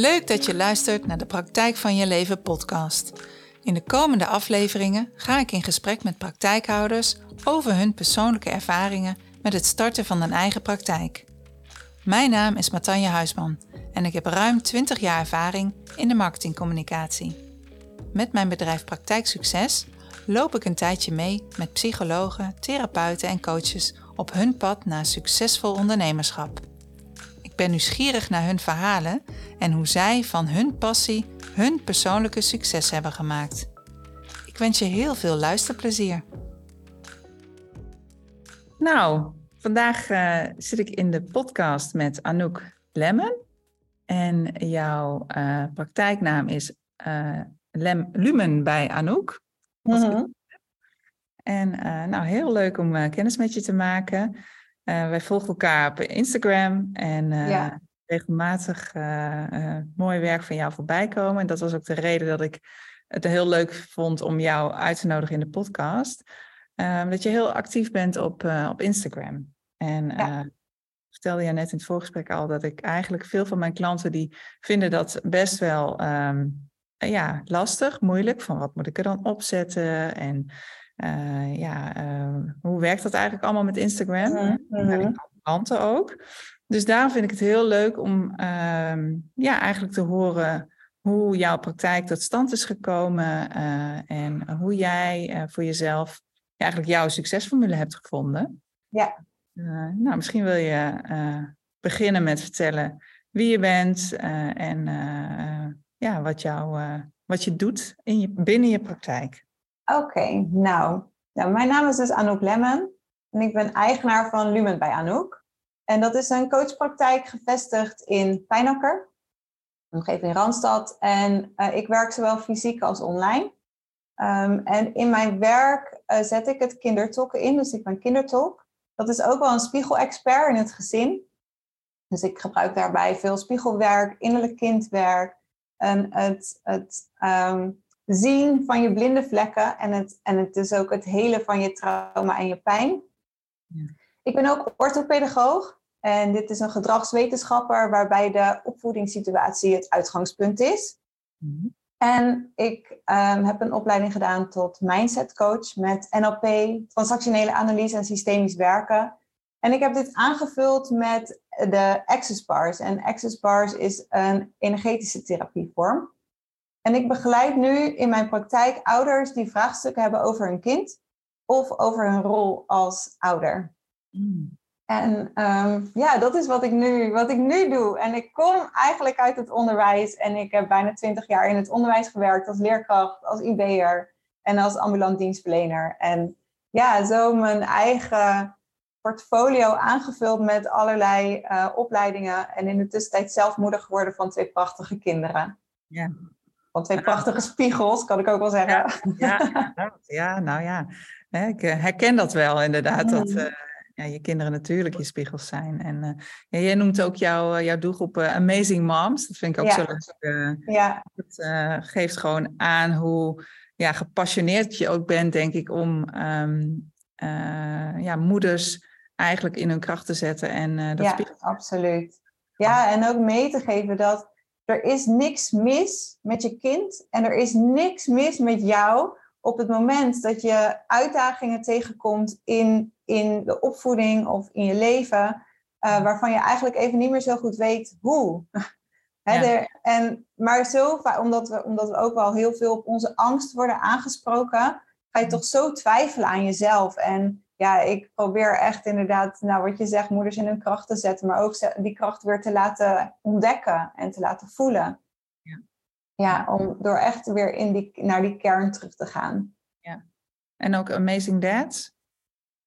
Leuk dat je luistert naar de Praktijk van je Leven podcast. In de komende afleveringen ga ik in gesprek met praktijkhouders over hun persoonlijke ervaringen met het starten van een eigen praktijk. Mijn naam is Matanja Huisman en ik heb ruim 20 jaar ervaring in de marketingcommunicatie. Met mijn bedrijf Praktijk Succes loop ik een tijdje mee met psychologen, therapeuten en coaches op hun pad naar succesvol ondernemerschap. Ik ben nieuwsgierig naar hun verhalen en hoe zij van hun passie hun persoonlijke succes hebben gemaakt. Ik wens je heel veel luisterplezier. Nou, vandaag uh, zit ik in de podcast met Anouk Lemmen. En jouw uh, praktijknaam is uh, Lem Lumen bij Anouk. Mhm. En nou, heel leuk om kennis met je te maken. Wij volgen elkaar op Instagram en ja. regelmatig mooi werk van jou voorbij komen. En dat was ook de reden dat ik het heel leuk vond om jou uit te nodigen in de podcast. Um, dat je heel actief bent op, uh, op Instagram. En ja. uh, vertelde je net in het voorgesprek al dat ik eigenlijk veel van mijn klanten die vinden dat best wel um, ja, lastig, moeilijk. Van wat moet ik er dan opzetten? En uh, ja, hoe werkt dat eigenlijk allemaal met Instagram? Mm -hmm. klanten ook. Dus daarom vind ik het heel leuk om um, ja, eigenlijk te horen hoe jouw praktijk tot stand is gekomen en hoe jij voor jezelf eigenlijk jouw succesformule hebt gevonden. Ja. Nou, misschien wil je beginnen met vertellen wie je bent en ja, wat, jou, wat je doet in je, binnen je praktijk. Oké, nou, nou, mijn naam is dus Anouk Lemmen en ik ben eigenaar van Lumen bij Anouk. En dat is een coachpraktijk gevestigd in Pijnakker, omgeving in Randstad. En ik werk zowel fysiek als online. Um, en in mijn werk uh, zet ik het kindertolken in, dus ik ben kindertolk. Dat is ook wel een spiegelexpert in het gezin. Dus ik gebruik daarbij veel spiegelwerk, innerlijk kindwerk en het, het um, zien van je blinde vlekken en het, en het dus ook het helen van je trauma en je pijn. Ja. Ik ben ook orthopedagoog en dit is een gedragswetenschapper waarbij de opvoedingssituatie het uitgangspunt is. Mm -hmm. En ik um, heb een opleiding gedaan tot mindset coach met NLP, transactionele analyse en systemisch werken. En ik heb dit aangevuld met de Access Bars. En Access Bars is een energetische therapievorm. En ik begeleid nu in mijn praktijk ouders die vraagstukken hebben over hun kind of over hun rol als ouder. Mm. En um, ja, dat is wat ik, nu, wat ik nu doe. En ik kom eigenlijk uit het onderwijs en ik heb bijna twintig jaar in het onderwijs gewerkt als leerkracht, als IB'er en als ambulant dienstverlener. En ja, zo mijn eigen portfolio aangevuld met allerlei uh, opleidingen en in de tussentijd zelf moeder geworden van twee prachtige kinderen. Ja. Van twee prachtige spiegels, kan ik ook wel zeggen. Ja, ja, ja nou ja. Ik eh, herken dat wel inderdaad. Dat, uh, ja, je kinderen natuurlijk je spiegels zijn. En uh, ja, jij noemt ook jouw, eh, jouw doelgroep uh, Amazing Moms. Dat vind ik ook ja. zo leuk. ja. Het geeft gewoon aan hoe ja, gepassioneerd je ook bent, denk ik, om um, ja, moeders eigenlijk in hun kracht te zetten. En, dat ja, absoluut. Ja, en ook mee te geven dat er is niks mis met je kind en er is niks mis met jou op het moment dat je uitdagingen tegenkomt in, in de opvoeding of in je leven, uh, waarvan je eigenlijk even niet meer zo goed weet hoe. Ja. er, en, maar zo, omdat we, omdat we ook wel heel veel op onze angst worden aangesproken, ga je toch zo twijfelen aan jezelf. En ja, ik probeer echt inderdaad, nou wat je zegt, moeders in hun kracht te zetten, maar ook die kracht weer te laten ontdekken en te laten voelen. Ja, om door echt weer in die, naar die kern terug te gaan. Ja. En ook Amazing Dads?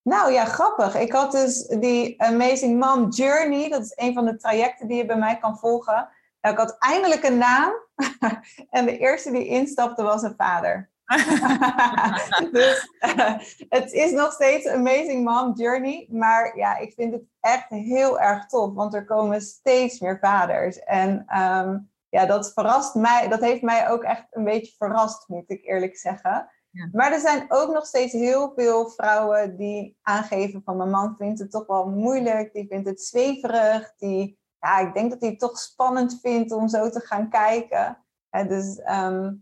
Nou ja, grappig. Ik had dus die Amazing Mom Journey. Dat is een van de trajecten die je bij mij kan volgen. Nou, ik had eindelijk een naam. en de eerste die instapte was een vader. dus uh, het is nog steeds Amazing Mom Journey. Maar ja, ik vind het echt heel erg tof. Want er komen steeds meer vaders. En um, ja, dat verrast mij. Dat heeft mij ook echt een beetje verrast, moet ik eerlijk zeggen. Ja. Maar er zijn ook nog steeds heel veel vrouwen die aangeven van mijn man vindt het toch wel moeilijk, die vindt het zweverig, die ja, ik denk dat hij het toch spannend vindt om zo te gaan kijken. Hè, dus, ehm,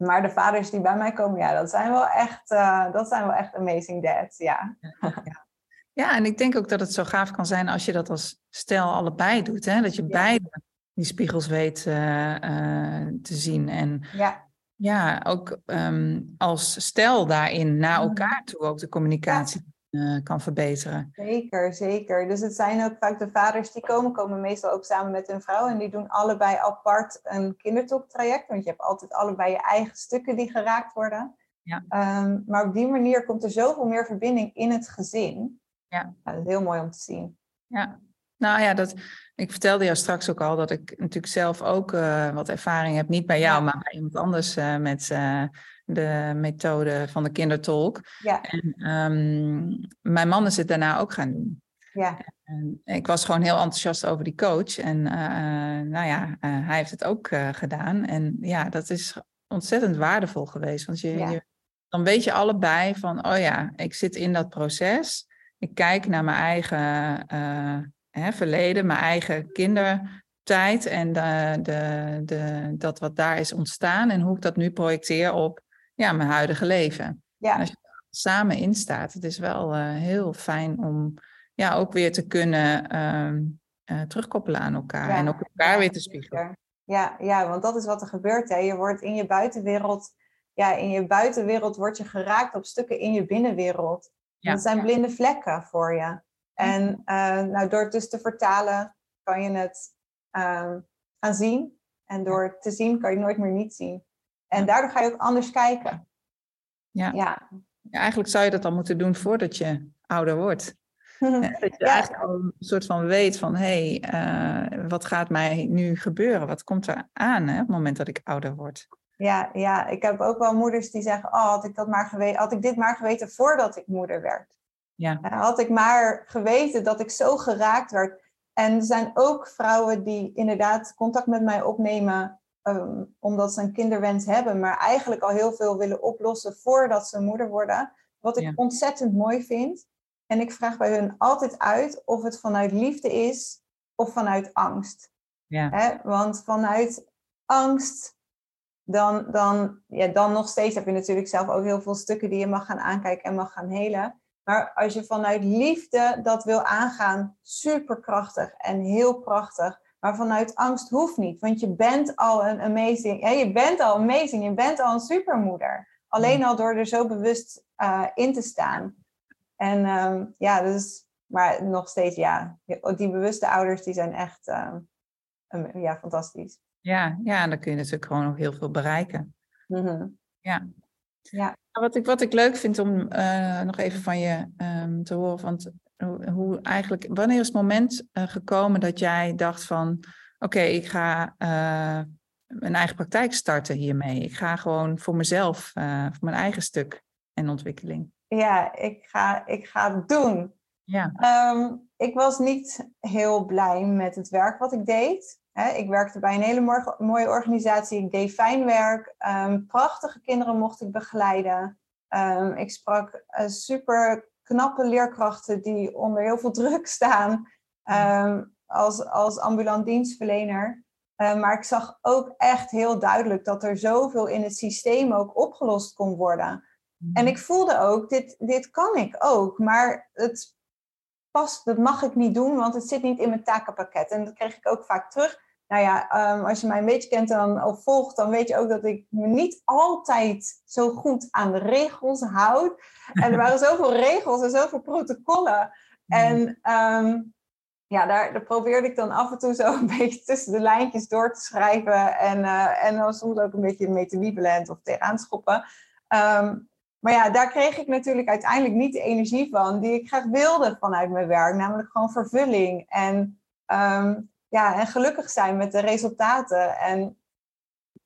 maar de vaders die bij mij komen, ja, dat zijn wel echt, uh, dat zijn wel echt amazing dads, ja. ja. Ja, en ik denk ook dat het zo gaaf kan zijn als je dat als stel allebei doet. Hè? Dat je beide die spiegels weet uh, uh, te zien. En ja, ja ook um, als stel daarin naar mhm. elkaar toe ook de communicatie uh, kan verbeteren. Zeker, zeker. Dus het zijn ook vaak de vaders die komen, komen meestal ook samen met hun vrouw. En die doen allebei apart een kindertoptraject. Want je hebt altijd allebei je eigen stukken die geraakt worden. Ja. Um, maar op die manier komt er zoveel meer verbinding in het gezin. Ja. dat is heel mooi om te zien. Ja, nou ja, dat, ik vertelde jou straks ook al dat ik natuurlijk zelf ook uh, wat ervaring heb. Niet bij jou, ja. maar bij iemand anders uh, met de methode van de kindertolk. Ja. En um, mijn man is het daarna ook gaan doen. Ja. En ik was gewoon heel enthousiast over die coach. En nou ja, hij heeft het ook gedaan. En ja, dat is ontzettend waardevol geweest. Want je, Ja. je, dan weet je allebei van, oh ja, ik zit in dat proces. Ik kijk naar mijn eigen hè, verleden, mijn eigen kindertijd en de, de, de, dat wat daar is ontstaan en hoe ik dat nu projecteer op ja, mijn huidige leven. Ja. En als je er samen in staat, het is wel uh, heel fijn om ja, ook weer te kunnen uh, uh, terugkoppelen aan elkaar Ja, en ook elkaar ja, weer te spiegelen. Ja, ja, want dat is wat er gebeurt. Hè. Je wordt in je buitenwereld, ja, in je buitenwereld word je geraakt op stukken in je binnenwereld. Ja. Dat zijn blinde vlekken voor je. En uh, nou, door het dus te vertalen kan je het uh, gaan zien. En door het te zien kan je het nooit meer niet zien. En daardoor ga je ook anders kijken. Ja. Ja. ja eigenlijk zou je dat al moeten doen voordat je ouder wordt. dat je Ja. eigenlijk al een soort van weet van, hé, hey, uh, wat gaat mij nu gebeuren? Wat komt er aan hè, op het moment dat ik ouder word? Ja, ja, ik heb ook wel moeders die zeggen, oh, had ik, dat maar geweten, had ik dit maar geweten voordat ik moeder werd. Ja. Had ik maar geweten dat ik zo geraakt werd. En er zijn ook vrouwen die inderdaad contact met mij opnemen um, omdat ze een kinderwens hebben, maar eigenlijk al heel veel willen oplossen voordat ze moeder worden. Wat ik Ja. ontzettend mooi vind. En ik vraag bij hun altijd uit of het vanuit liefde is of vanuit angst. Ja. Want vanuit angst, dan, dan, ja, dan nog steeds heb je natuurlijk zelf ook heel veel stukken die je mag gaan aankijken en mag gaan helen. Maar als je vanuit liefde dat wil aangaan, superkrachtig en heel prachtig. Maar vanuit angst hoeft niet, want je bent al een amazing, ja, je bent al amazing, je bent al een supermoeder. Alleen al door er zo bewust uh, in te staan. En um, ja, dus, maar nog steeds, ja, die bewuste ouders, die zijn echt um, ja, fantastisch. Ja, ja, en dan kun je natuurlijk gewoon ook heel veel bereiken. Mm -hmm. Ja. Ja. Wat ik, wat ik leuk vind om uh, nog even van je um, te horen, want hoe, hoe, eigenlijk, wanneer is het moment uh, gekomen dat jij dacht van, oké, okay, ik ga uh, mijn eigen praktijk starten hiermee. Ik ga gewoon voor mezelf, uh, voor mijn eigen stuk en ontwikkeling. Ja, ik ga, ik ga het doen. Ja. Um, ik was niet heel blij met het werk wat ik deed. He, ik werkte bij een hele mooie, organisatie. Ik deed fijn werk. Um, prachtige kinderen mocht ik begeleiden. Um, ik sprak uh, super knappe leerkrachten die onder heel veel druk staan um, als, als ambulant dienstverlener. Uh, maar ik zag ook echt heel duidelijk dat er zoveel in het systeem ook opgelost kon worden. Mm. En ik voelde ook, dit, dit kan ik ook, maar het past, dat mag ik niet doen, want het zit niet in mijn takenpakket. En dat kreeg ik ook vaak terug. Nou ja, um, als je mij een beetje kent dan, of volgt, dan weet je ook dat ik me niet altijd zo goed aan de regels houd. En er waren zoveel regels en zoveel protocollen. En um, ja, daar, daar, probeerde ik dan af en toe zo een beetje tussen de lijntjes door te schrijven. En, uh, en dan soms ook een beetje mee te wiebelen of tegenaan schoppen. Um, maar ja, daar kreeg ik natuurlijk uiteindelijk niet de energie van die ik graag wilde vanuit mijn werk. Namelijk gewoon vervulling en, um, ja, en gelukkig zijn met de resultaten. En,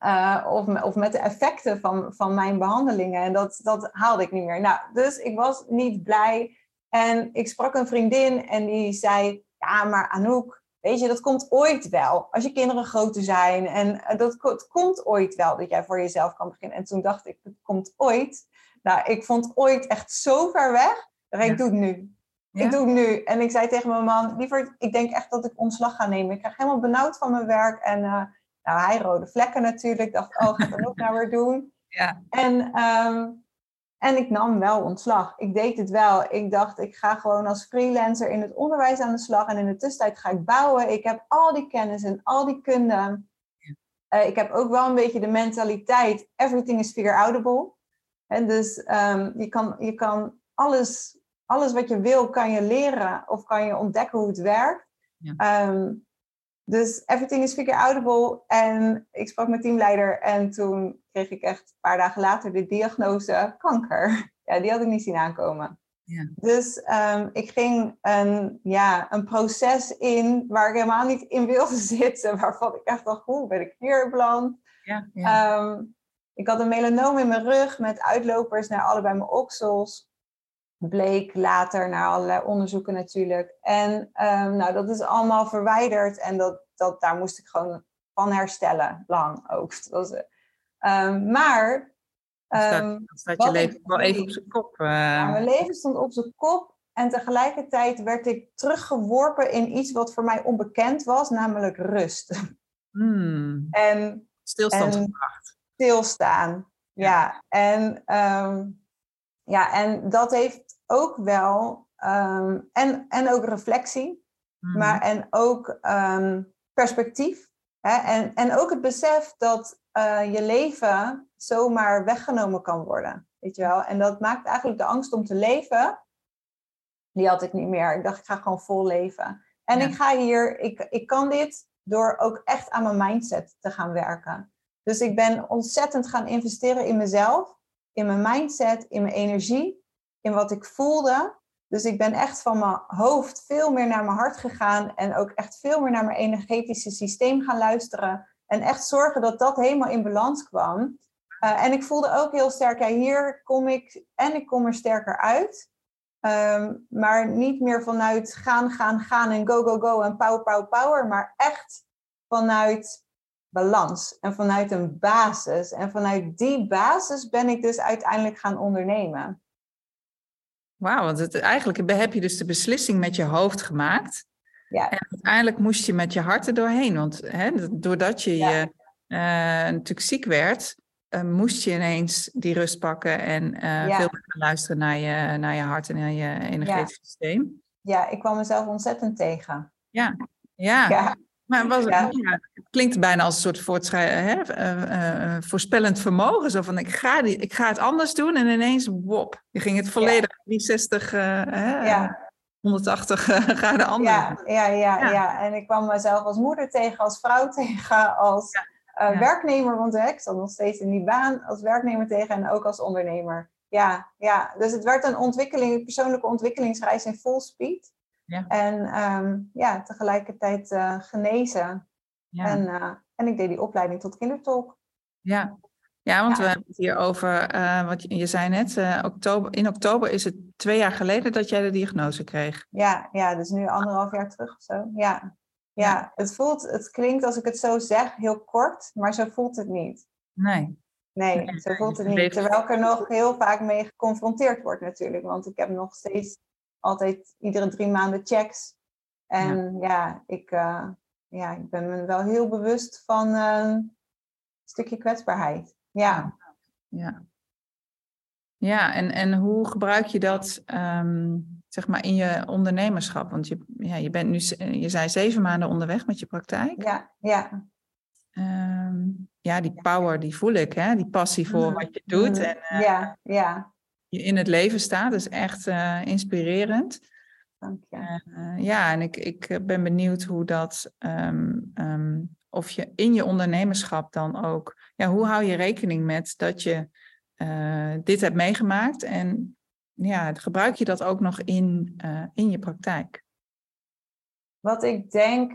uh, of, of met de effecten van, van mijn behandelingen. En dat, dat haalde ik niet meer. Nou, dus ik was niet blij. En ik sprak een vriendin en die zei... Ja, maar Anouk, weet je, dat komt ooit wel. Als je kinderen groter zijn. En dat het komt ooit wel dat jij voor jezelf kan beginnen. En toen dacht ik, het komt ooit... Nou, ik vond ooit echt zo ver weg. Dat ik ja. doe het nu. Ik doe het nu. En ik zei tegen mijn man, liever, ik denk echt dat ik ontslag ga nemen. Ik krijg helemaal benauwd van mijn werk. En uh, nou, hij rode vlekken natuurlijk. Ik dacht, oh, ga ik dat ook nou weer doen? Ja. En, ehm, en ik nam wel ontslag. Ik deed het wel. Ik dacht, ik ga gewoon als freelancer in het onderwijs aan de slag. En in de tussentijd ga ik bouwen. Ik heb al die kennis en al die kunde. Uh, ik heb ook wel een beetje de mentaliteit, everything is figure outable. En dus um, je, kan, je kan alles alles wat je wil kan je leren of kan je ontdekken hoe het werkt. Ja. Um, dus everything is figure outable. En ik sprak met teamleider en toen kreeg ik echt een paar dagen later de diagnose kanker. Ja, die had ik niet zien aankomen. Ja. Dus um, ik ging een, ja, een proces in waar ik helemaal niet in wilde zitten. Waarvan ik echt dacht, hoe ben ik hier beland? Ja, ja. Um, ik had een melanoom in mijn rug met uitlopers naar allebei mijn oksels bleek later naar allerlei onderzoeken natuurlijk. En um, nou, dat is allemaal verwijderd en dat, dat, daar moest ik gewoon van herstellen, lang ook. Was, um, maar... Um, staat, je leven wel even op zijn kop. Uh... Ja, mijn leven stond op zijn kop en tegelijkertijd werd ik teruggeworpen in iets wat voor mij onbekend was, namelijk rust. Hmm. En, Stilstandskracht. Stilstaan, ja. ja. En, ja, en dat heeft ook wel, ehm, en, en ook reflectie, mhm. maar en ook um, perspectief. Hè? En, en ook het besef dat uh, je leven zomaar weggenomen kan worden. Weet je wel? En dat maakt eigenlijk de angst om te leven, die had ik niet meer. Ik dacht, ik ga gewoon vol leven. En ik ga hier, ik, ik kan dit door ook echt aan mijn mindset te gaan werken. Dus ik ben ontzettend gaan investeren in mezelf, in mijn mindset, in mijn energie in wat ik voelde. Dus ik ben echt van mijn hoofd veel meer naar mijn hart gegaan en ook echt veel meer naar mijn energetische systeem gaan luisteren. En echt zorgen dat dat helemaal in balans kwam. Uh, en ik voelde ook heel sterk, ja, hier kom ik en ik kom er sterker uit. Um, maar niet meer vanuit gaan, gaan, gaan en go, go, go en power, power, power. Maar echt vanuit balans en vanuit een basis. En vanuit die basis ben ik dus uiteindelijk gaan ondernemen. Wauw, want het, eigenlijk heb je dus de beslissing met je hoofd gemaakt. Ja. En uiteindelijk moest je met je hart er doorheen. Want hè, doordat je, je uh, natuurlijk ziek werd, uh, moest je ineens die rust pakken en uh, veel meer luisteren naar je, naar je hart en naar je energetisch systeem. Ja, ik kwam mezelf ontzettend tegen. Ja, ja. Maar was, ja. het klinkt bijna als een soort voortschrij- uh, voorspellend vermogen. Zo van, ik ga, die, ik ga het anders doen en ineens, wop, je ging het volledig ja. 360, ja. 180 graden anders. Ja, ja, ja, ja, en ik kwam mezelf als moeder tegen, als vrouw tegen, als werknemer. Want ik zat nog steeds in die baan als werknemer tegen en ook als ondernemer. Ja, ja, dus het werd een ontwikkeling, een persoonlijke ontwikkelingsreis in full speed. Ja. En um, ja, tegelijkertijd uh, genezen. Ja. En, uh, en ik deed die opleiding tot kindertolk. Ja, ja want we hebben het hier over, uh, wat je, je zei net, oktober, in oktober is het twee jaar geleden dat jij de diagnose kreeg. Ja, ja dus nu anderhalf jaar terug of zo. Ja. Ja, Het, voelt, het klinkt als ik het zo zeg heel kort, maar zo voelt het niet. Nee. Nee, nee zo voelt het niet. Terwijl ik er nog heel vaak mee geconfronteerd word natuurlijk. Want ik heb nog steeds altijd iedere drie maanden checks. En ja, ik, uh, ja, ik ben me wel heel bewust van uh, een stukje kwetsbaarheid. Ja. Ja, ja en, en hoe gebruik je dat um, zeg maar in je ondernemerschap? Want je, ja, je bent nu, je zei zeven maanden onderweg met je praktijk. Ja, ja. Um, ja, die power, die voel ik, hè? die passie voor mm. wat je doet. Mm. En, uh, ja, ja in het leven staat. Dat is echt uh, inspirerend. Dank je. Uh, ja, en ik, ik ben benieuwd hoe dat, um, um, of je in je ondernemerschap dan ook, ja, hoe hou je rekening met dat je uh, dit hebt meegemaakt en ja, gebruik je dat ook nog in, in je praktijk? Wat ik denk,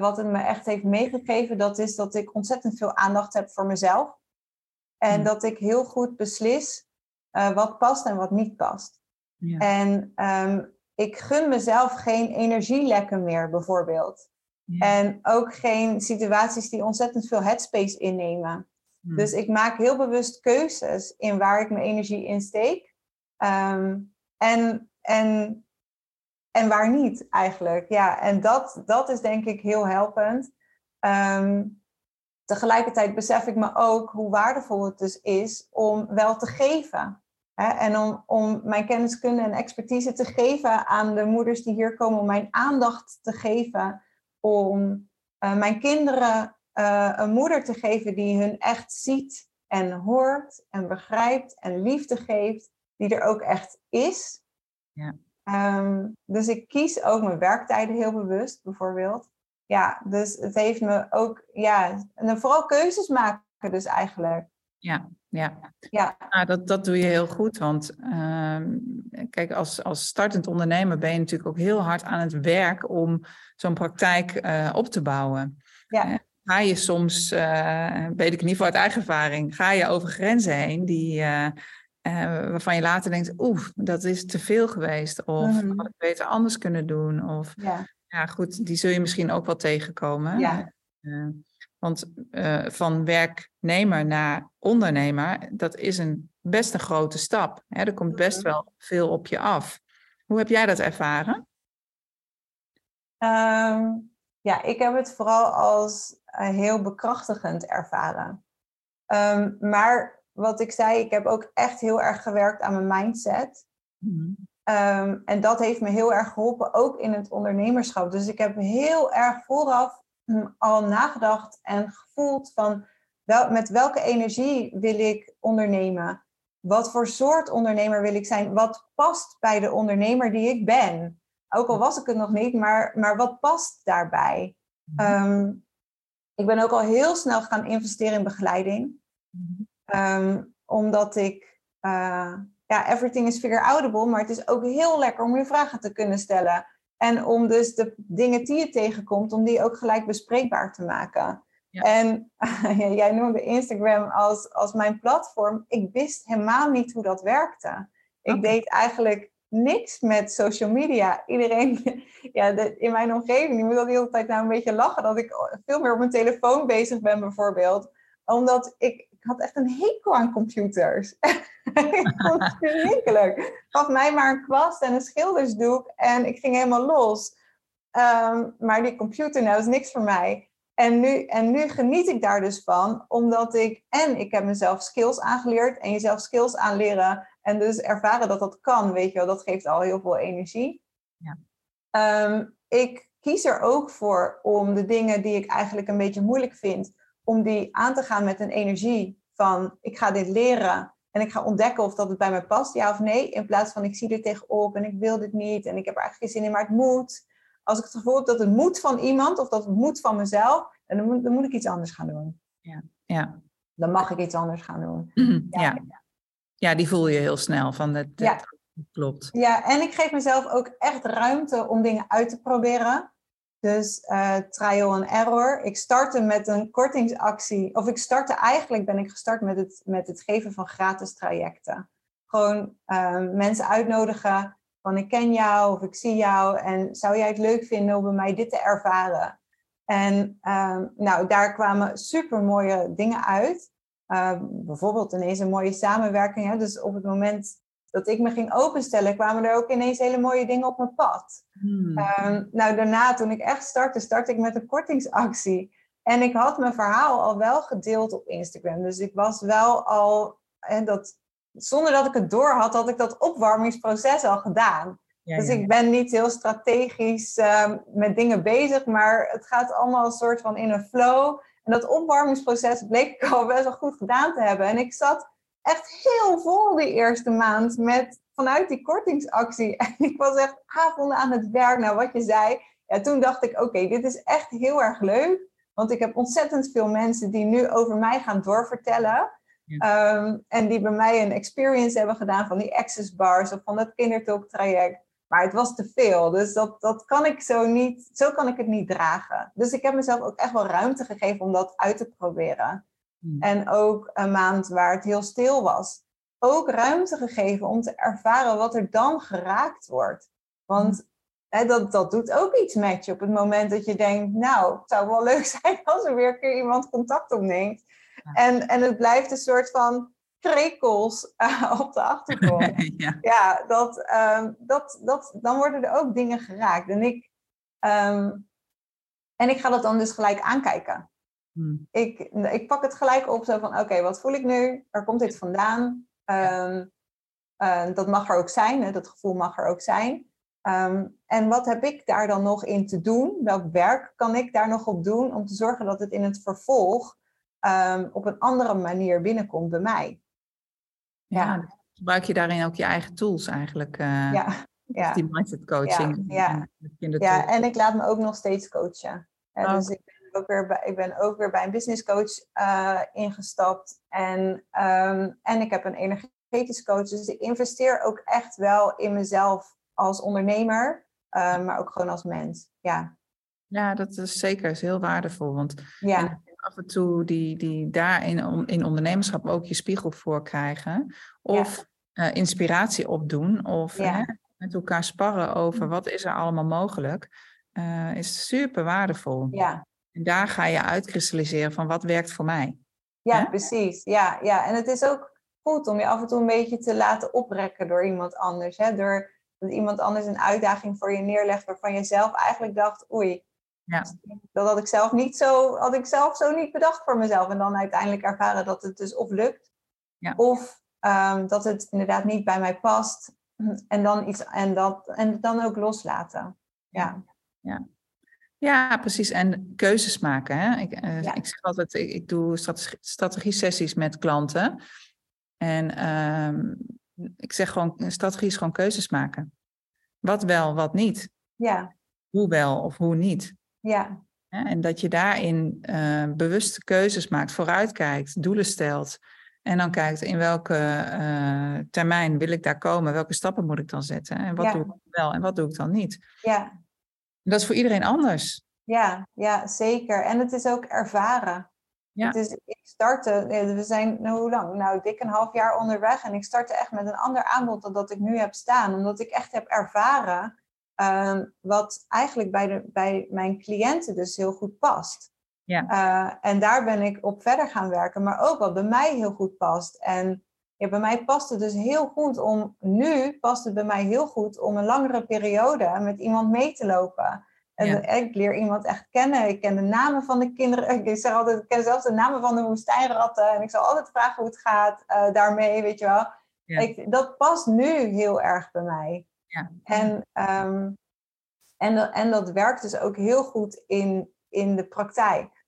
wat het me echt heeft meegegeven, dat is dat ik ontzettend veel aandacht heb voor mezelf. En hmm. dat ik heel goed beslis uh, wat past en wat niet past. Ja. En um, ik gun mezelf geen energielekken meer, bijvoorbeeld. Ja. En ook geen situaties die ontzettend veel headspace innemen. Hmm. Dus ik maak heel bewust keuzes in waar ik mijn energie in steek. Um, en, en en waar niet eigenlijk. Ja, en dat, dat is denk ik heel helpend. Ehm, tegelijkertijd besef ik me ook hoe waardevol het dus is om wel te geven. En om, om mijn kenniskunde en expertise te geven aan de moeders die hier komen, om mijn aandacht te geven, om uh, mijn kinderen uh, een moeder te geven die hun echt ziet en hoort en begrijpt en liefde geeft, die er ook echt is. Ja. Um, dus ik kies ook mijn werktijden heel bewust, bijvoorbeeld. Ja, dus het heeft me ook, ja, en vooral keuzes maken dus eigenlijk. Ja, ja. ja. Nou, dat, dat doe je heel goed, want uh, kijk, als, als startend ondernemer ben je natuurlijk ook heel hard aan het werk om zo'n praktijk uh, op te bouwen. Ja. Ga je soms, uh, weet ik in ieder geval uit eigen ervaring, ga je over grenzen heen die, uh, waarvan je later denkt, oeh, dat is te veel geweest. Of mm. had ik beter anders kunnen doen. Of ja. ja, goed, die zul je misschien ook wel tegenkomen. Ja. Want uh, van werknemer naar ondernemer, dat is een best een grote stap. Hè? Er komt best mhm. wel veel op je af. Hoe heb jij dat ervaren? Um, ja, ik heb het vooral als uh, heel bekrachtigend ervaren. Um, maar wat ik zei, ik heb ook echt heel erg gewerkt aan mijn mindset. Mm. Um, en dat heeft me heel erg geholpen, ook in het ondernemerschap. Dus ik heb heel erg vooraf al nagedacht en gevoeld van wel, met welke energie wil ik ondernemen? Wat voor soort ondernemer wil ik zijn? Wat past bij de ondernemer die ik ben? Ook al was ik het nog niet, maar, maar wat past daarbij? Um, ik ben ook al heel snel gaan investeren in begeleiding. Um, omdat ik, uh, ja, everything is figure outable, maar het is ook heel lekker om je vragen te kunnen stellen. En om dus de dingen die je tegenkomt, om die ook gelijk bespreekbaar te maken. En jij noemde Instagram als, als mijn platform. Ik wist helemaal niet hoe dat werkte. Ik deed eigenlijk niks met social media. Iedereen ja, in mijn omgeving die moet al de hele tijd nou een beetje lachen dat ik veel meer op mijn telefoon bezig ben bijvoorbeeld. Omdat ik, ik had echt een hekel aan computers. ik vond het verschrikkelijk. Gaf mij maar een kwast en een schildersdoek en ik ging helemaal los. Ehm, maar die computer, nou is niks voor mij. En nu, en nu geniet ik daar dus van, omdat ik, en ik heb mezelf skills aangeleerd en jezelf skills aanleren en dus ervaren dat dat kan, weet je wel, dat geeft al heel veel energie. Ja. Ehm, ik kies er ook voor om de dingen die ik eigenlijk een beetje moeilijk vind, om die aan te gaan met een energie van ik ga dit leren en ik ga ontdekken of dat het bij mij past, ja of nee. In plaats van ik zie er tegenop en ik wil dit niet en ik heb er eigenlijk geen zin in, maar het moet. Als ik het gevoel heb dat het moet van iemand of dat het moet van mezelf, dan moet, dan moet ik iets anders gaan doen. Ja. ja. Dan mag ik iets anders gaan doen. Mhm, ja. ja. die voel je heel snel van het. Ja. Klopt. Ja, en ik geef mezelf ook echt ruimte om dingen uit te proberen. Dus uh, trial and error. Ik startte met een kortingsactie. Of ik startte eigenlijk, ben ik gestart met het, met het geven van gratis trajecten. Gewoon uh, mensen uitnodigen van ik ken jou of ik zie jou. En zou jij het leuk vinden om bij mij dit te ervaren? En uh, nou, daar kwamen super mooie dingen uit. bijvoorbeeld ineens een mooie samenwerking. Hè? Dus op het moment dat ik me ging openstellen, kwamen er ook ineens hele mooie dingen op mijn pad. Hmm. Ehm, nou, daarna, toen ik echt startte, startte ik met een kortingsactie. En ik had mijn verhaal al wel gedeeld op Instagram. Dus ik was wel al, en dat, zonder dat ik het door had, had ik dat opwarmingsproces al gedaan. dus ik ben niet heel strategisch ehm, met dingen bezig, maar het gaat allemaal een soort van in een flow. En dat opwarmingsproces bleek ik al best wel goed gedaan te hebben. En ik zat echt heel vol die eerste maand met vanuit die kortingsactie. En ik was echt avonden aan het werk. Nou, wat je zei. Ja, toen dacht ik, oké, dit is echt heel erg leuk. Want ik heb ontzettend veel mensen die nu over mij gaan doorvertellen. Ehm, en die bij mij een experience hebben gedaan van die access bars of van dat kindertalk traject. Maar het was te veel. Dus dat, dat kan ik zo niet, zo kan ik het niet dragen. Dus ik heb mezelf ook echt wel ruimte gegeven om dat uit te proberen. Hmm. En ook een maand waar het heel stil was. Ook ruimte gegeven om te ervaren wat er dan geraakt wordt. Want hmm. hè, dat, dat doet ook iets met je op het moment dat je denkt, nou, het zou wel leuk zijn als er weer een keer iemand contact opneemt. En, en het blijft een soort van krekels uh, op de achtergrond. ja, ja dat, um, dat, dat, dan worden er ook dingen geraakt. En ik, um, en ik ga dat dan dus gelijk aankijken. Hmm. Ik, ik pak het gelijk op zo van, oké, wat voel ik nu? Waar komt dit vandaan? Um, uh, dat mag er ook zijn, hè? dat gevoel mag er ook zijn. Um, en wat heb ik daar dan nog in te doen? Welk werk kan ik daar nog op doen om te zorgen dat het in het vervolg um, op een andere manier binnenkomt bij mij? Ja. Gebruik je daarin ook je eigen tools eigenlijk? Uh, ja. ja. Die mindset coaching. Ja, ja. ja, en ik laat me ook nog steeds coachen. Oh. Dus ik ook weer bij, ik ben ook weer bij een business coach uh, ingestapt. En, um, en ik heb een energetisch coach. Dus ik investeer ook echt wel in mezelf als ondernemer, uh, maar ook gewoon als mens. Ja, ja dat is zeker is heel waardevol. Want ja. af en toe die, die daarin in ondernemerschap ook je spiegel voor krijgen. Of ja. uh, inspiratie opdoen. Of ja. met elkaar sparren over wat is er allemaal mogelijk. Uh, is super waardevol. Ja. En daar ga je uitkristalliseren van wat werkt voor mij. Ja, precies. Ja, ja, en het is ook goed om je af en toe een beetje te laten oprekken door iemand anders. Hè? Door dat iemand anders een uitdaging voor je neerlegt waarvan je zelf eigenlijk dacht, oei, ja. dat had ik zelf niet zo, had ik zelf zo niet bedacht voor mezelf. En dan uiteindelijk ervaren dat het dus of lukt, ja. of um, dat het inderdaad niet bij mij past. En dan, iets, en dat, en dan ook loslaten. Ja. ja. Ja, precies. En keuzes maken. Hè? Ik, uh, ik zeg altijd, ik, ik doe strategie-sessies met klanten. En um, ik zeg gewoon, strategie is gewoon keuzes maken. Wat wel, wat niet. Ja. Hoe wel of hoe niet. Ja. en dat je daarin uh, bewuste keuzes maakt, vooruitkijkt, doelen stelt. En dan kijkt in welke uh, termijn wil ik daar komen, welke stappen moet ik dan zetten. En wat doe ik wel en wat doe ik dan niet. Ja. Dat is voor iedereen anders. Ja, ja, zeker. En het is ook ervaren. Ja. Het is, ik startte, we zijn nou, hoe lang? Nou, dik een half jaar onderweg. En ik startte echt met een ander aanbod dan dat ik nu heb staan. Omdat ik echt heb ervaren uh, wat eigenlijk bij, de, bij mijn cliënten dus heel goed past. Ja. Uh, en daar ben ik op verder gaan werken. Maar ook wat bij mij heel goed past. En ja, bij mij past het dus heel goed om, nu past het bij mij heel goed om een langere periode met iemand mee te lopen. En ik leer iemand echt kennen. Ik ken de namen van de kinderen. Ik zeg altijd, ik ken zelfs de namen van de woestijnratten. En ik zal altijd vragen hoe het gaat uh, daarmee, weet je wel. Ik, dat past nu heel erg bij mij. Ja. En, um, en, en dat werkt dus ook heel goed in, in de praktijk.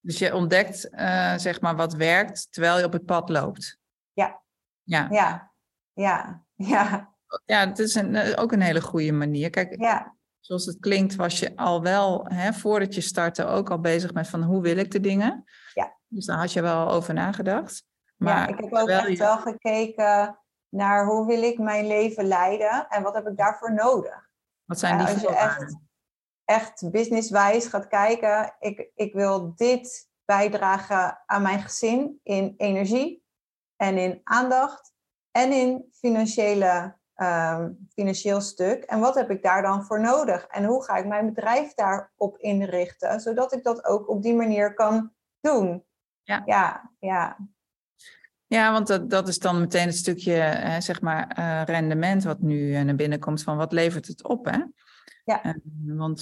Dus je ontdekt, uh, zeg maar, wat werkt terwijl je op het pad loopt. Ja. Ja. Ja. Ja. Ja. Ja, het is een, eh, ook een hele goede manier. Kijk, ja zoals het klinkt, was je al wel, hè, voordat je startte, ook al bezig met van hoe wil ik de dingen. Ja. Dus daar had je wel over nagedacht. Maar ja, ik heb ook echt wel gekeken naar hoe wil ik mijn leven leiden en wat heb ik daarvoor nodig. Wat zijn die Als je echt, echt businesswijs gaat kijken, ik, ik wil dit bijdragen aan mijn gezin in energie en in aandacht en in financiële um, financieel stuk. En wat heb ik daar dan voor nodig? En hoe ga ik mijn bedrijf daarop inrichten, zodat ik dat ook op die manier kan doen? Ja, ja. Ja, ja want dat, dat is dan meteen het stukje, hè, zeg maar, uh, rendement wat nu uh, naar binnen komt van wat levert het op, hè? Ja. Uh, want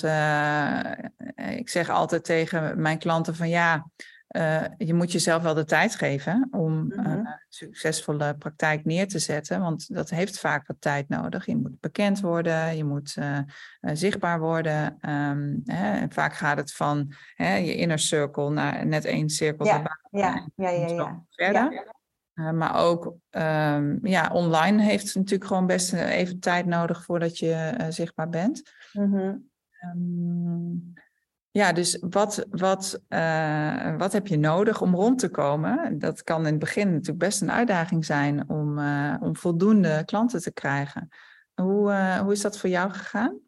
ik zeg altijd tegen mijn klanten van ja, uh, je moet jezelf wel de tijd geven om mm -hmm. uh, succesvolle praktijk neer te zetten, want dat heeft vaak wat tijd nodig. Je moet bekend worden, je moet uh, zichtbaar worden. Um, hè, vaak gaat het van hè, je inner circle naar net één cirkel ja, ja, ja, ja, ja, verder. Ja. maar ook um, ja, online heeft natuurlijk gewoon best even tijd nodig voordat je zichtbaar bent. Mm -hmm. um, ja, dus wat, wat, uh, wat heb je nodig om rond te komen? Dat kan in het begin natuurlijk best een uitdaging zijn om, uh, om voldoende klanten te krijgen. Hoe, uh, hoe is dat voor jou gegaan?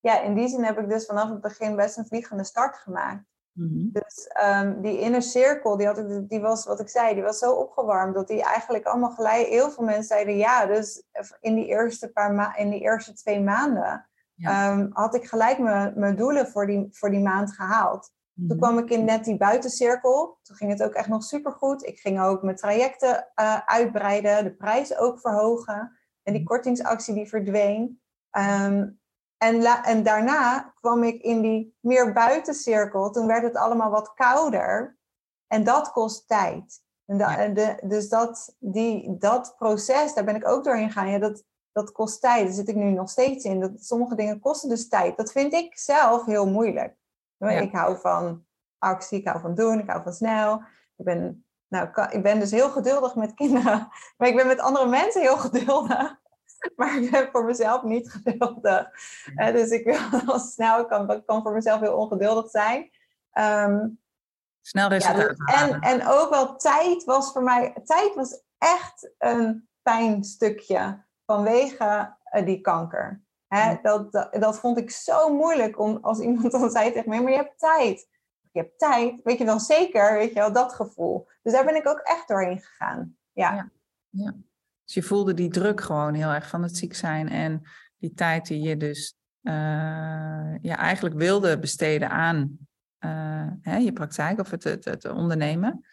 Ja, in die zin heb ik dus vanaf het begin best een vliegende start gemaakt. Mm -hmm. Dus um, die inner cirkel, die, had ik, die was, wat ik zei, die was zo opgewarmd dat die eigenlijk allemaal gelijk, heel veel mensen zeiden ja. Dus in die eerste, paar ma in die eerste twee maanden Ehm, had ik gelijk mijn doelen voor die, voor die maand gehaald. Toen mhm. kwam ik in net die buitencirkel. Toen ging het ook echt nog supergoed. Ik ging ook mijn trajecten uh, uitbreiden, de prijs ook verhogen. En die mhm. kortingsactie die verdween. Ehm, en, en daarna kwam ik in die meer buitencirkel. Toen werd het allemaal wat kouder. En dat kost tijd. En de, dus dat, die, dat proces, daar ben ik ook doorheen gegaan. Ja, dat, dat kost tijd. Daar zit ik nu nog steeds in. Dat, sommige dingen kosten dus tijd. Dat vind ik zelf heel moeilijk. Ik hou van actie, ik hou van doen, ik hou van snel. Ik ben, nou, ik ben dus heel geduldig met kinderen. Maar ik ben met andere mensen heel geduldig. Maar ik ben voor mezelf niet geduldig. dus ik wil snel, ik kan, kan voor mezelf heel ongeduldig zijn. Um, Snel resultaat. Ja, en, en ook wel tijd was voor mij, tijd was echt een pijn stukje vanwege uh, die kanker. Hè, dat, dat, dat, vond ik zo moeilijk om als iemand dan zei tegen mij, maar je hebt tijd. Je hebt tijd, weet je wel zeker, weet je wel, dat gevoel. Dus daar ben ik ook echt doorheen gegaan. Ja. ja. ja. Dus je voelde die druk gewoon heel erg van het ziek zijn en die tijd die je dus uh, ja, eigenlijk wilde besteden aan uh, hè, je praktijk of het, het, het ondernemen.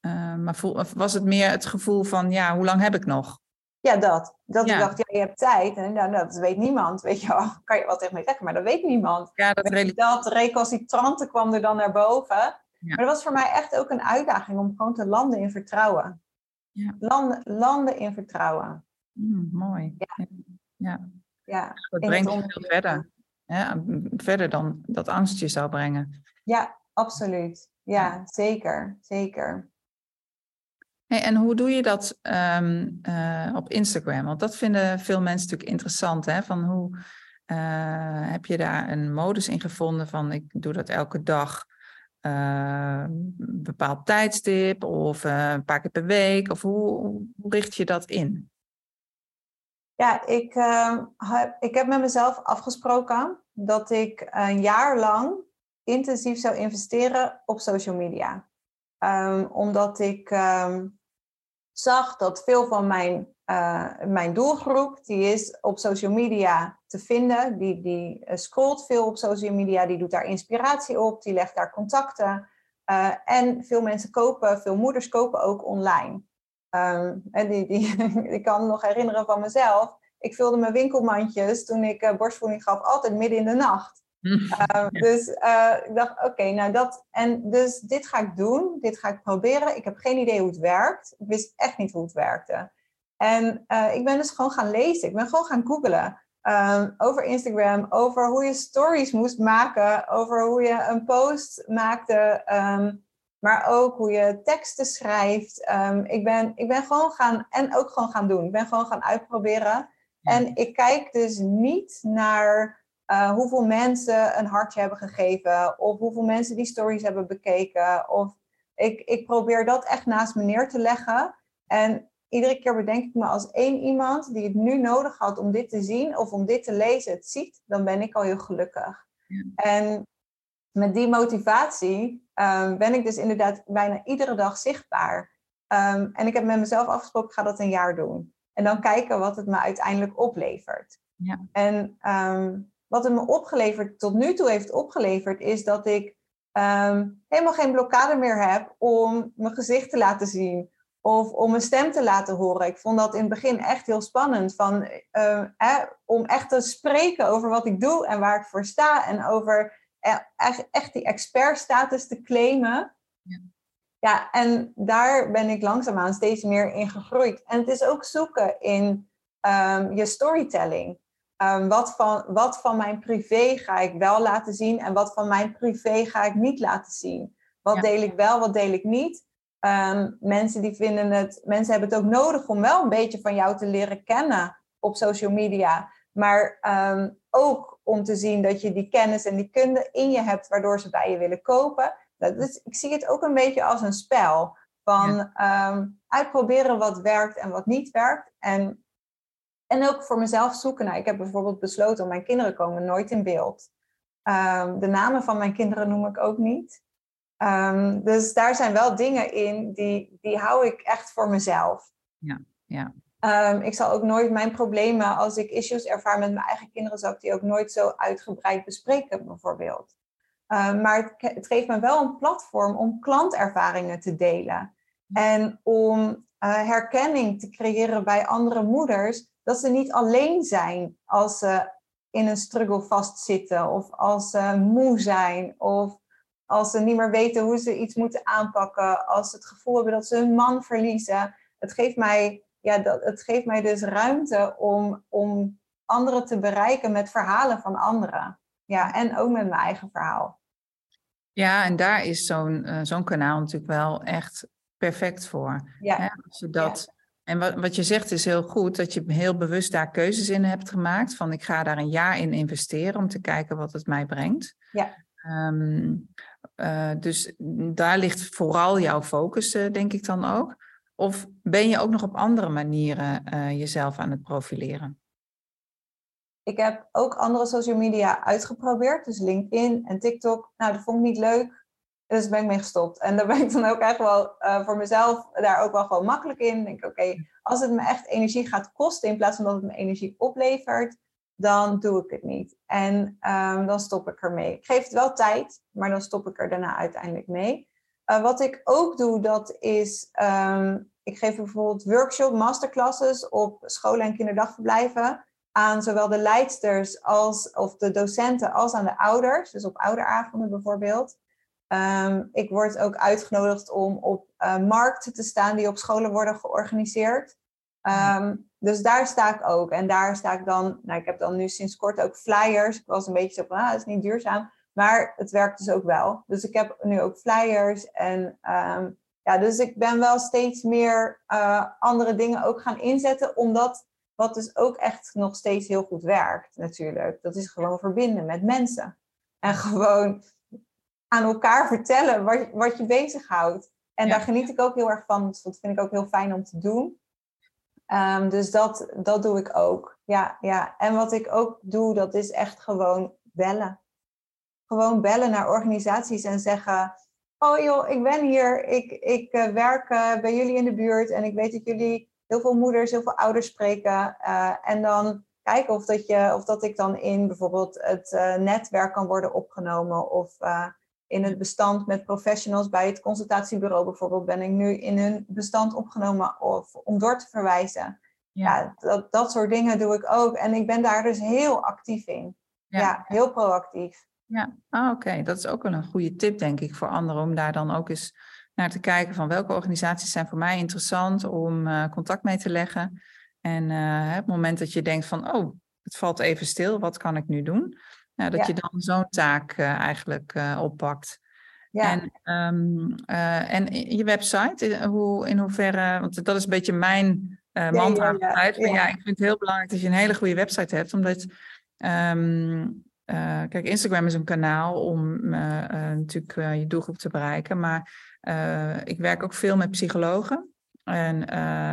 Uh, maar voel, was het meer het gevoel van, ja, hoe lang heb ik nog? Ja, dat. Dat ik dacht, ja, je hebt tijd. En nou, dat weet niemand. Weet je wel, kan je wat tegen mij zeggen, maar dat weet niemand. Ja, dat, weet dat recalcitrante kwam er dan naar boven. Maar dat was voor mij echt ook een uitdaging om gewoon te landen in vertrouwen. Ja. Landen, landen in vertrouwen. Mm, mooi. Ja. ja. ja. Dat brengt je veel verder. Ja, verder dan dat angstje zou brengen. Ja, absoluut. Ja, zeker. Zeker. En hoe doe je dat ehm, eh, op Instagram? Want dat vinden veel mensen natuurlijk interessant. Hè? Van hoe uh, heb je daar een modus in gevonden van ik doe dat elke dag uh, een bepaald tijdstip of een paar keer per week? Of hoe, hoe richt je dat in? Ja, ik, uh, ik heb met mezelf afgesproken dat ik een jaar lang intensief zou investeren op social media. Um, omdat ik um, zag dat veel van mijn, uh, mijn doelgroep, die is op social media te vinden. Die, die uh, scrolt veel op social media, die doet daar inspiratie op, die legt daar contacten. Uh, en veel mensen kopen, veel moeders kopen ook online. Um, en die, die, ik kan me nog herinneren van mezelf. Ik vulde mijn winkelmandjes toen ik uh, borstvoeding gaf altijd midden in de nacht. Uh, Dus uh, ik dacht, oké, nou dat. En dus dit ga ik doen. Dit ga ik proberen. Ik heb geen idee hoe het werkt. Ik wist echt niet hoe het werkte. En ik ben dus gewoon gaan lezen. Ik ben gewoon gaan googlen. Ehm, over Instagram, over hoe je stories moest maken, over hoe je een post maakte. Um, maar ook hoe je teksten schrijft. Um, ik, ben, ik ben gewoon gaan, en ook gewoon gaan doen. Ik ben gewoon gaan uitproberen. En ik kijk dus niet naar uh, hoeveel mensen een hartje hebben gegeven, of hoeveel mensen die stories hebben bekeken. Of ik, ik probeer dat echt naast me neer te leggen. En iedere keer bedenk ik me als één iemand die het nu nodig had om dit te zien of om dit te lezen, het ziet, dan ben ik al heel gelukkig. En met die motivatie um, ben ik dus inderdaad bijna iedere dag zichtbaar. Um, en ik heb met mezelf afgesproken, ik ga dat een jaar doen. En dan kijken wat het me uiteindelijk oplevert. Ja. En um, wat het me opgeleverd, tot nu toe heeft opgeleverd, is dat ik helemaal geen blokkade meer heb om mijn gezicht te laten zien. Of om mijn stem te laten horen. Ik vond dat in het begin echt heel spannend. Van, uh, om echt te spreken over wat ik doe en waar ik voor sta. En over echt die expertstatus te claimen. Ja. ja, en daar ben ik langzaamaan steeds meer in gegroeid. En het is ook zoeken in um, je storytelling. Um, wat, van, wat van mijn privé ga ik wel laten zien en wat van mijn privé ga ik niet laten zien? Wat deel ik wel, wat deel ik niet? Um, mensen die vinden het, mensen hebben het ook nodig om wel een beetje van jou te leren kennen op social media. Maar um, ook om te zien dat je die kennis en die kunde in je hebt, waardoor ze bij je willen kopen. Dat is, ik zie het ook een beetje als een spel van ehm, uitproberen wat werkt en wat niet werkt. En, en ook voor mezelf zoeken. Nou, ik heb bijvoorbeeld besloten, mijn kinderen komen nooit in beeld. Um, de namen van mijn kinderen noem ik ook niet. Um, dus daar zijn wel dingen in die, die hou ik echt voor mezelf. Ja, ja. Um, ik zal ook nooit mijn problemen, als ik issues ervaar met mijn eigen kinderen, zal ik die ook nooit zo uitgebreid bespreken, bijvoorbeeld. Maar het, het, geeft me wel een platform om klantervaringen te delen. En om uh, herkenning te creëren bij andere moeders. Dat ze niet alleen zijn als ze in een struggle vastzitten. Of als ze moe zijn. Of als ze niet meer weten hoe ze iets moeten aanpakken. Als ze het gevoel hebben dat ze hun man verliezen. Het geeft mij, ja, dat, het geeft mij dus ruimte om, om anderen te bereiken met verhalen van anderen. Ja, en ook met mijn eigen verhaal. Ja, en daar is zo'n uh, zo'n kanaal natuurlijk wel echt perfect voor. Ja. Hè? Als je dat, En wat, wat je zegt is heel goed, dat je heel bewust daar keuzes in hebt gemaakt. Van ik ga daar een jaar in investeren om te kijken wat het mij brengt. Ja. Um, uh, dus daar ligt vooral jouw focus, uh, denk ik dan ook. Of ben je ook nog op andere manieren uh, jezelf aan het profileren? Ik heb ook andere social media uitgeprobeerd, dus LinkedIn en TikTok. Nou, dat vond ik niet leuk, dus ben ik mee gestopt. En daar ben ik dan ook echt wel uh, voor mezelf daar ook wel gewoon makkelijk in. Ik denk, oké, als het me echt energie gaat kosten in plaats van dat het me energie oplevert, dan doe ik het niet. En um, dan stop ik ermee. Ik geef het wel tijd, maar dan stop ik er daarna uiteindelijk mee. Uh, wat ik ook doe, dat is, um, ik geef bijvoorbeeld workshop, masterclasses op scholen en kinderdagverblijven aan zowel de leidsters als, of de docenten als aan de ouders. Dus op ouderavonden bijvoorbeeld. Um, ik word ook uitgenodigd om op uh, markten te staan die op scholen worden georganiseerd. Um, dus daar sta ik ook. En daar sta ik dan, nou ik heb dan nu sinds kort ook flyers. Ik was een beetje zo van, ah, dat is niet duurzaam. Maar het werkt dus ook wel. Dus ik heb nu ook flyers. En um, ja, dus ik ben wel steeds meer uh, andere dingen ook gaan inzetten. Omdat wat dus ook echt nog steeds heel goed werkt natuurlijk. Dat is gewoon verbinden met mensen. En gewoon aan elkaar vertellen wat, wat je bezighoudt. En daar geniet ik ook heel erg van. Dus dat vind ik ook heel fijn om te doen. Um, dus dat, dat doe ik ook. Ja, ja. En wat ik ook doe, dat is echt gewoon bellen. Gewoon bellen naar organisaties en zeggen... Oh joh, ik ben hier. Ik, ik uh, werk uh, bij jullie in de buurt. En ik weet dat jullie heel veel moeders, heel veel ouders spreken. Uh, en dan kijken of dat, je, of dat ik dan in bijvoorbeeld het netwerk kan worden opgenomen. Of in het bestand met professionals bij het consultatiebureau bijvoorbeeld ben ik nu in hun bestand opgenomen of om door te verwijzen. Ja, ja dat, dat soort dingen doe ik ook. En ik ben daar dus heel actief in. Ja, heel proactief. Ja, ah, oké. Dat is ook wel een goede tip, denk ik, voor anderen om daar dan ook eens naar te kijken van welke organisaties zijn voor mij interessant om uh, contact mee te leggen. En uh, het moment dat je denkt van, oh, het valt even stil, wat kan ik nu doen? Nou, dat je dan zo'n taak uh, eigenlijk uh, oppakt. Ja. En, um, uh, en je website, hoe, in hoeverre, want dat is een beetje mijn mantra. Ja, ja, ja. ja, ik vind het heel belangrijk dat je een hele goede website hebt, omdat um, kijk, Instagram is een kanaal om natuurlijk je doelgroep te bereiken, maar ik werk ook veel met psychologen. En,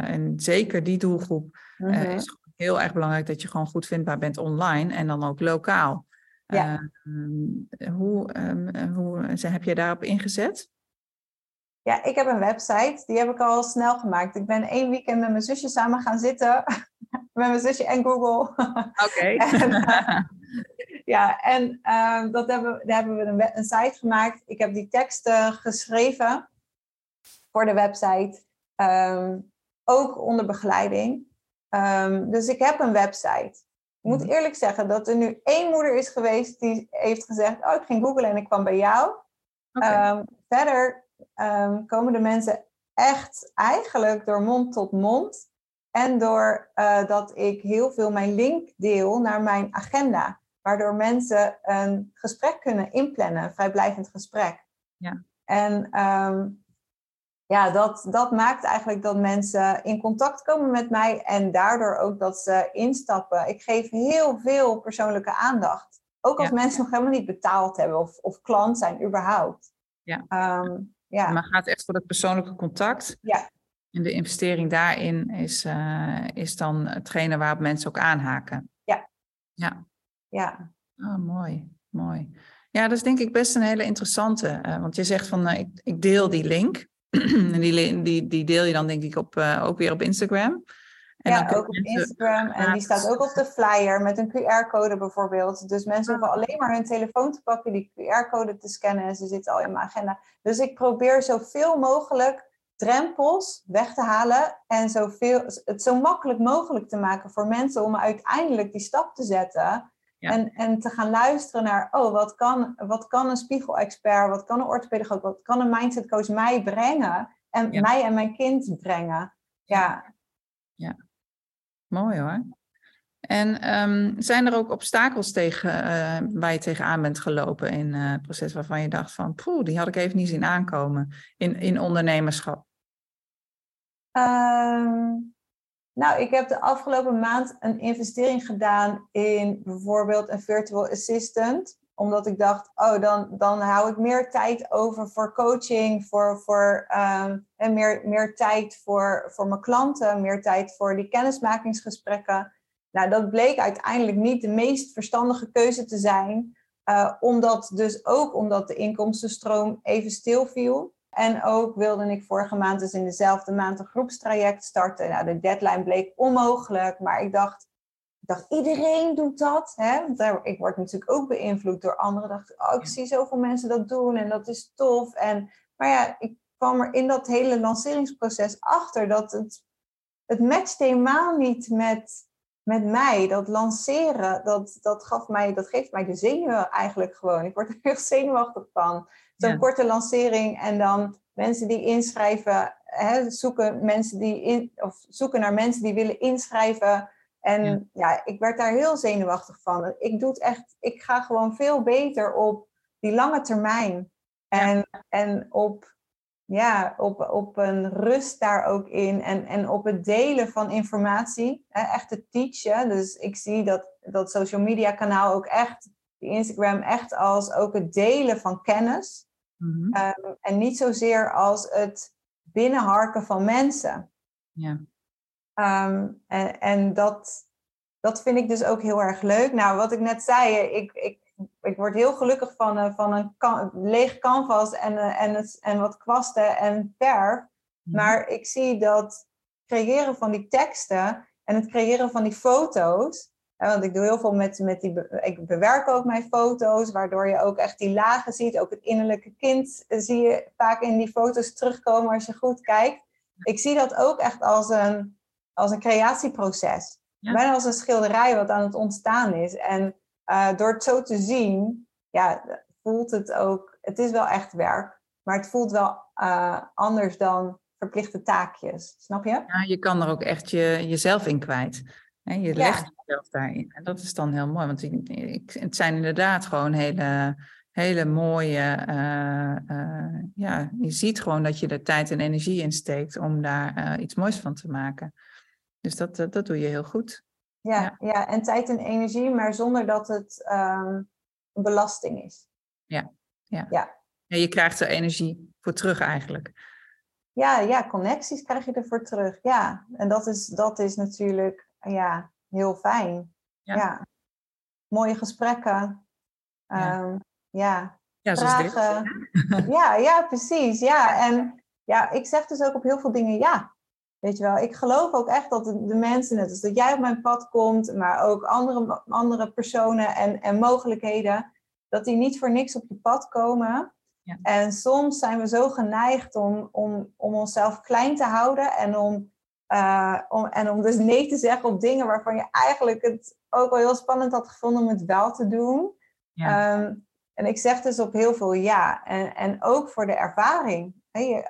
en zeker die doelgroep mm -hmm. is heel erg belangrijk dat je gewoon goed vindbaar bent online en dan ook lokaal. Ja. Uh, hoe, um, hoe heb je daarop ingezet? Ja, ik heb een website. Die heb ik al snel gemaakt. Ik ben één weekend met mijn zusje samen gaan zitten. met mijn zusje en Google. Oké. uh, ja, en uh, dat hebben, daar hebben we een, een, site gemaakt. Ik heb die teksten geschreven voor de website. Um, ook onder begeleiding. Um, dus ik heb een website. Ik moet mhm. eerlijk zeggen dat er nu één moeder is geweest die heeft gezegd: Oh, ik ging googlen en ik kwam bij jou. Okay. Um, verder um, komen de mensen echt eigenlijk door mond tot mond. En door uh, dat ik heel veel mijn link deel naar mijn agenda. Waardoor mensen een gesprek kunnen inplannen, een vrijblijvend gesprek. Ja. En um, ja, dat, dat maakt eigenlijk dat mensen in contact komen met mij en daardoor ook dat ze instappen. Ik geef heel veel persoonlijke aandacht. Ook als mensen nog helemaal niet betaald hebben of, of klant zijn überhaupt. Ja. Um, ja. Maar gaat echt voor het persoonlijke contact. Ja. En de investering daarin is, uh, is dan hetgene waarop mensen ook aanhaken. Ja. Ja. Ja. Oh, mooi, mooi. Ja, dat is denk ik best een hele interessante. Uh, want je zegt van, uh, ik, ik deel die link. En die, die, die deel je dan denk ik op, uh, ook weer op Instagram. En ja, ook op Instagram. En die staat ook op de flyer met een QR-code bijvoorbeeld. Dus mensen hoeven alleen maar hun telefoon te pakken, die QR-code te scannen en ze zitten al in mijn agenda. Dus ik probeer zoveel mogelijk drempels weg te halen en zoveel, het zo makkelijk mogelijk te maken voor mensen om uiteindelijk die stap te zetten. En, en te gaan luisteren naar, oh, wat kan, wat kan een spiegelexpert, wat kan een orthopedagoog, wat kan een mindsetcoach mij brengen en mij en mijn kind brengen. Ja. Ja, mooi hoor. En ehm, zijn er ook obstakels tegen, uh, waar je tegenaan bent gelopen in uh, het proces waarvan je dacht van, poeh, die had ik even niet zien aankomen in, in ondernemerschap? Ehm, nou, ik heb de afgelopen maand een investering gedaan in bijvoorbeeld een virtual assistant. Omdat ik dacht, oh, dan, dan hou ik meer tijd over voor coaching, voor, voor, um, en meer, meer tijd voor, voor mijn klanten, meer tijd voor die kennismakingsgesprekken. Nou, dat bleek uiteindelijk niet de meest verstandige keuze te zijn. Uh, omdat dus ook omdat de inkomstenstroom even stil viel. En ook wilde ik vorige maand, dus in dezelfde maand, een groepstraject starten. Nou, de deadline bleek onmogelijk, maar ik dacht, ik dacht iedereen doet dat. Hè? Want ik word natuurlijk ook beïnvloed door anderen. Ik dacht, oh, ik zie zoveel mensen dat doen en dat is tof. En, maar ja, ik kwam er in dat hele lanceringsproces achter dat het, het matcht helemaal niet met, met mij. Dat lanceren, dat, dat, gaf mij, dat geeft mij de zenuwen eigenlijk gewoon. Ik word er heel zenuwachtig van zo'n korte lancering en dan mensen die inschrijven, hè, zoeken, mensen die in, of zoeken naar mensen die willen inschrijven. En ja. ik werd daar heel zenuwachtig van. Ik doe het echt, ik ga gewoon veel beter op die lange termijn. En, en op, ja, op, op een rust daar ook in. En, en op het delen van informatie. Hè, echt het teachen. Dus ik zie dat dat social media kanaal ook echt, die Instagram echt als ook het delen van kennis. Mhm. Ehm, en niet zozeer als het binnenharken van mensen. Ja. Ehm, en en dat, dat vind ik dus ook heel erg leuk. Nou, wat ik net zei, ik, ik, ik word heel gelukkig van, uh, van een kan, leeg canvas en, uh, en, het, en wat kwasten en verf. Mhm. Maar ik zie dat creëren van die teksten en het creëren van die foto's, want ik doe heel veel met, met die. Ik bewerk ook mijn foto's, waardoor je ook echt die lagen ziet. Ook het innerlijke kind zie je vaak in die foto's terugkomen als je goed kijkt. Ik zie dat ook echt als een, als een creatieproces. Bijna als een schilderij wat aan het ontstaan is. En uh, door het zo te zien, ja, voelt het ook. Het is wel echt werk, maar het voelt wel uh, anders dan verplichte taakjes. Snap je? Ja, je kan er ook echt je, jezelf in kwijt. Je legt jezelf daarin. En dat is dan heel mooi, want ik, ik, het zijn inderdaad gewoon hele, hele mooie. Uh, uh, ja, je ziet gewoon dat je er tijd en energie in steekt om daar uh, iets moois van te maken. Dus dat, dat, doe je heel goed. Ja, ja, ja. en tijd en energie, maar zonder dat het um, een belasting is. Ja, ja. ja. ja je krijgt er energie voor terug eigenlijk. Ja, ja, connecties krijg je ervoor terug. Ja, en dat is, dat is natuurlijk ja, heel fijn. Ja. Mooie gesprekken. Ja. Um, ja. ja vragen. ja, ja, precies. Ja, en ja, ik zeg dus ook op heel veel dingen ja. Weet je wel, ik geloof ook echt dat de, mensen, net als dat jij op mijn pad komt, maar ook andere, andere personen en, en mogelijkheden, dat die niet voor niks op je pad komen. Ja. En soms zijn we zo geneigd om, om, om onszelf klein te houden en om uh, om, en om dus nee te zeggen op dingen waarvan je eigenlijk het ook wel heel spannend had gevonden om het wel te doen. Ja. Um, en ik zeg dus op heel veel ja. En, en ook voor de ervaring.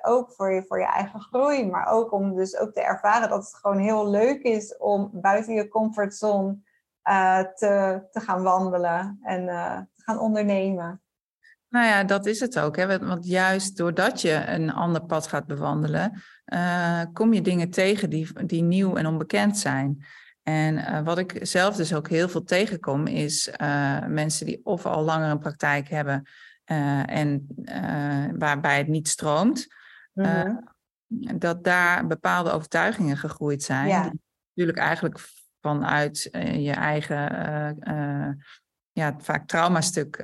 Ook voor je, voor je eigen groei. Maar ook om dus ook te ervaren dat het gewoon heel leuk is om buiten je comfortzone uh, te, te gaan wandelen en uh, te gaan ondernemen. Nou ja, dat is het ook. Hè? Want juist doordat je een ander pad gaat bewandelen, uh, kom je dingen tegen die, die nieuw en onbekend zijn. En uh, wat ik zelf dus ook heel veel tegenkom, is uh, mensen die of al langer een praktijk hebben en waarbij het niet stroomt, mm dat daar bepaalde overtuigingen gegroeid zijn. Ja. Die natuurlijk eigenlijk vanuit je eigen, ja, vaak traumastuk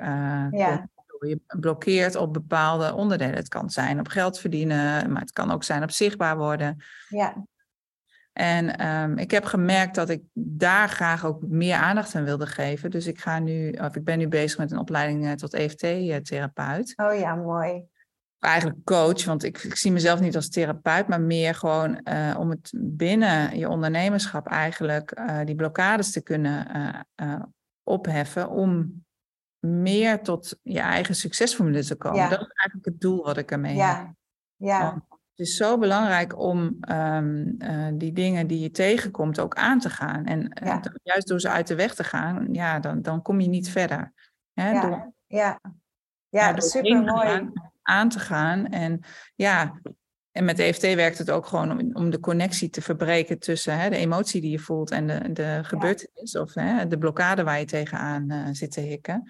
ja je blokkeert op bepaalde onderdelen. Het kan zijn op geld verdienen, maar het kan ook zijn op zichtbaar worden. Ja. En ehm, ik heb gemerkt dat ik daar graag ook meer aandacht aan wilde geven. Dus ik, ga nu, of ik ben nu bezig met een opleiding uh, tot EFT-therapeut. Oh ja, mooi. Eigenlijk coach, want ik, ik, zie mezelf niet als therapeut, maar meer gewoon uh, om het binnen je ondernemerschap eigenlijk uh, die blokkades te kunnen opheffen. Om meer tot je eigen succesformule te komen. Ja. Dat is eigenlijk het doel wat ik ermee ja. heb. Ja. Want het is zo belangrijk om um, uh, die dingen die je tegenkomt ook aan te gaan. En uh, Ja. juist door ze uit de weg te gaan, ja, dan, dan kom je niet verder. Hè? Ja, Door, ja. ja, super mooi. aan, aan te gaan. En ja, en met EFT werkt het ook gewoon om, om de connectie te verbreken tussen hè, de emotie die je voelt en de, de gebeurtenis of hè, de blokkade waar je tegenaan eh, zit te hikken.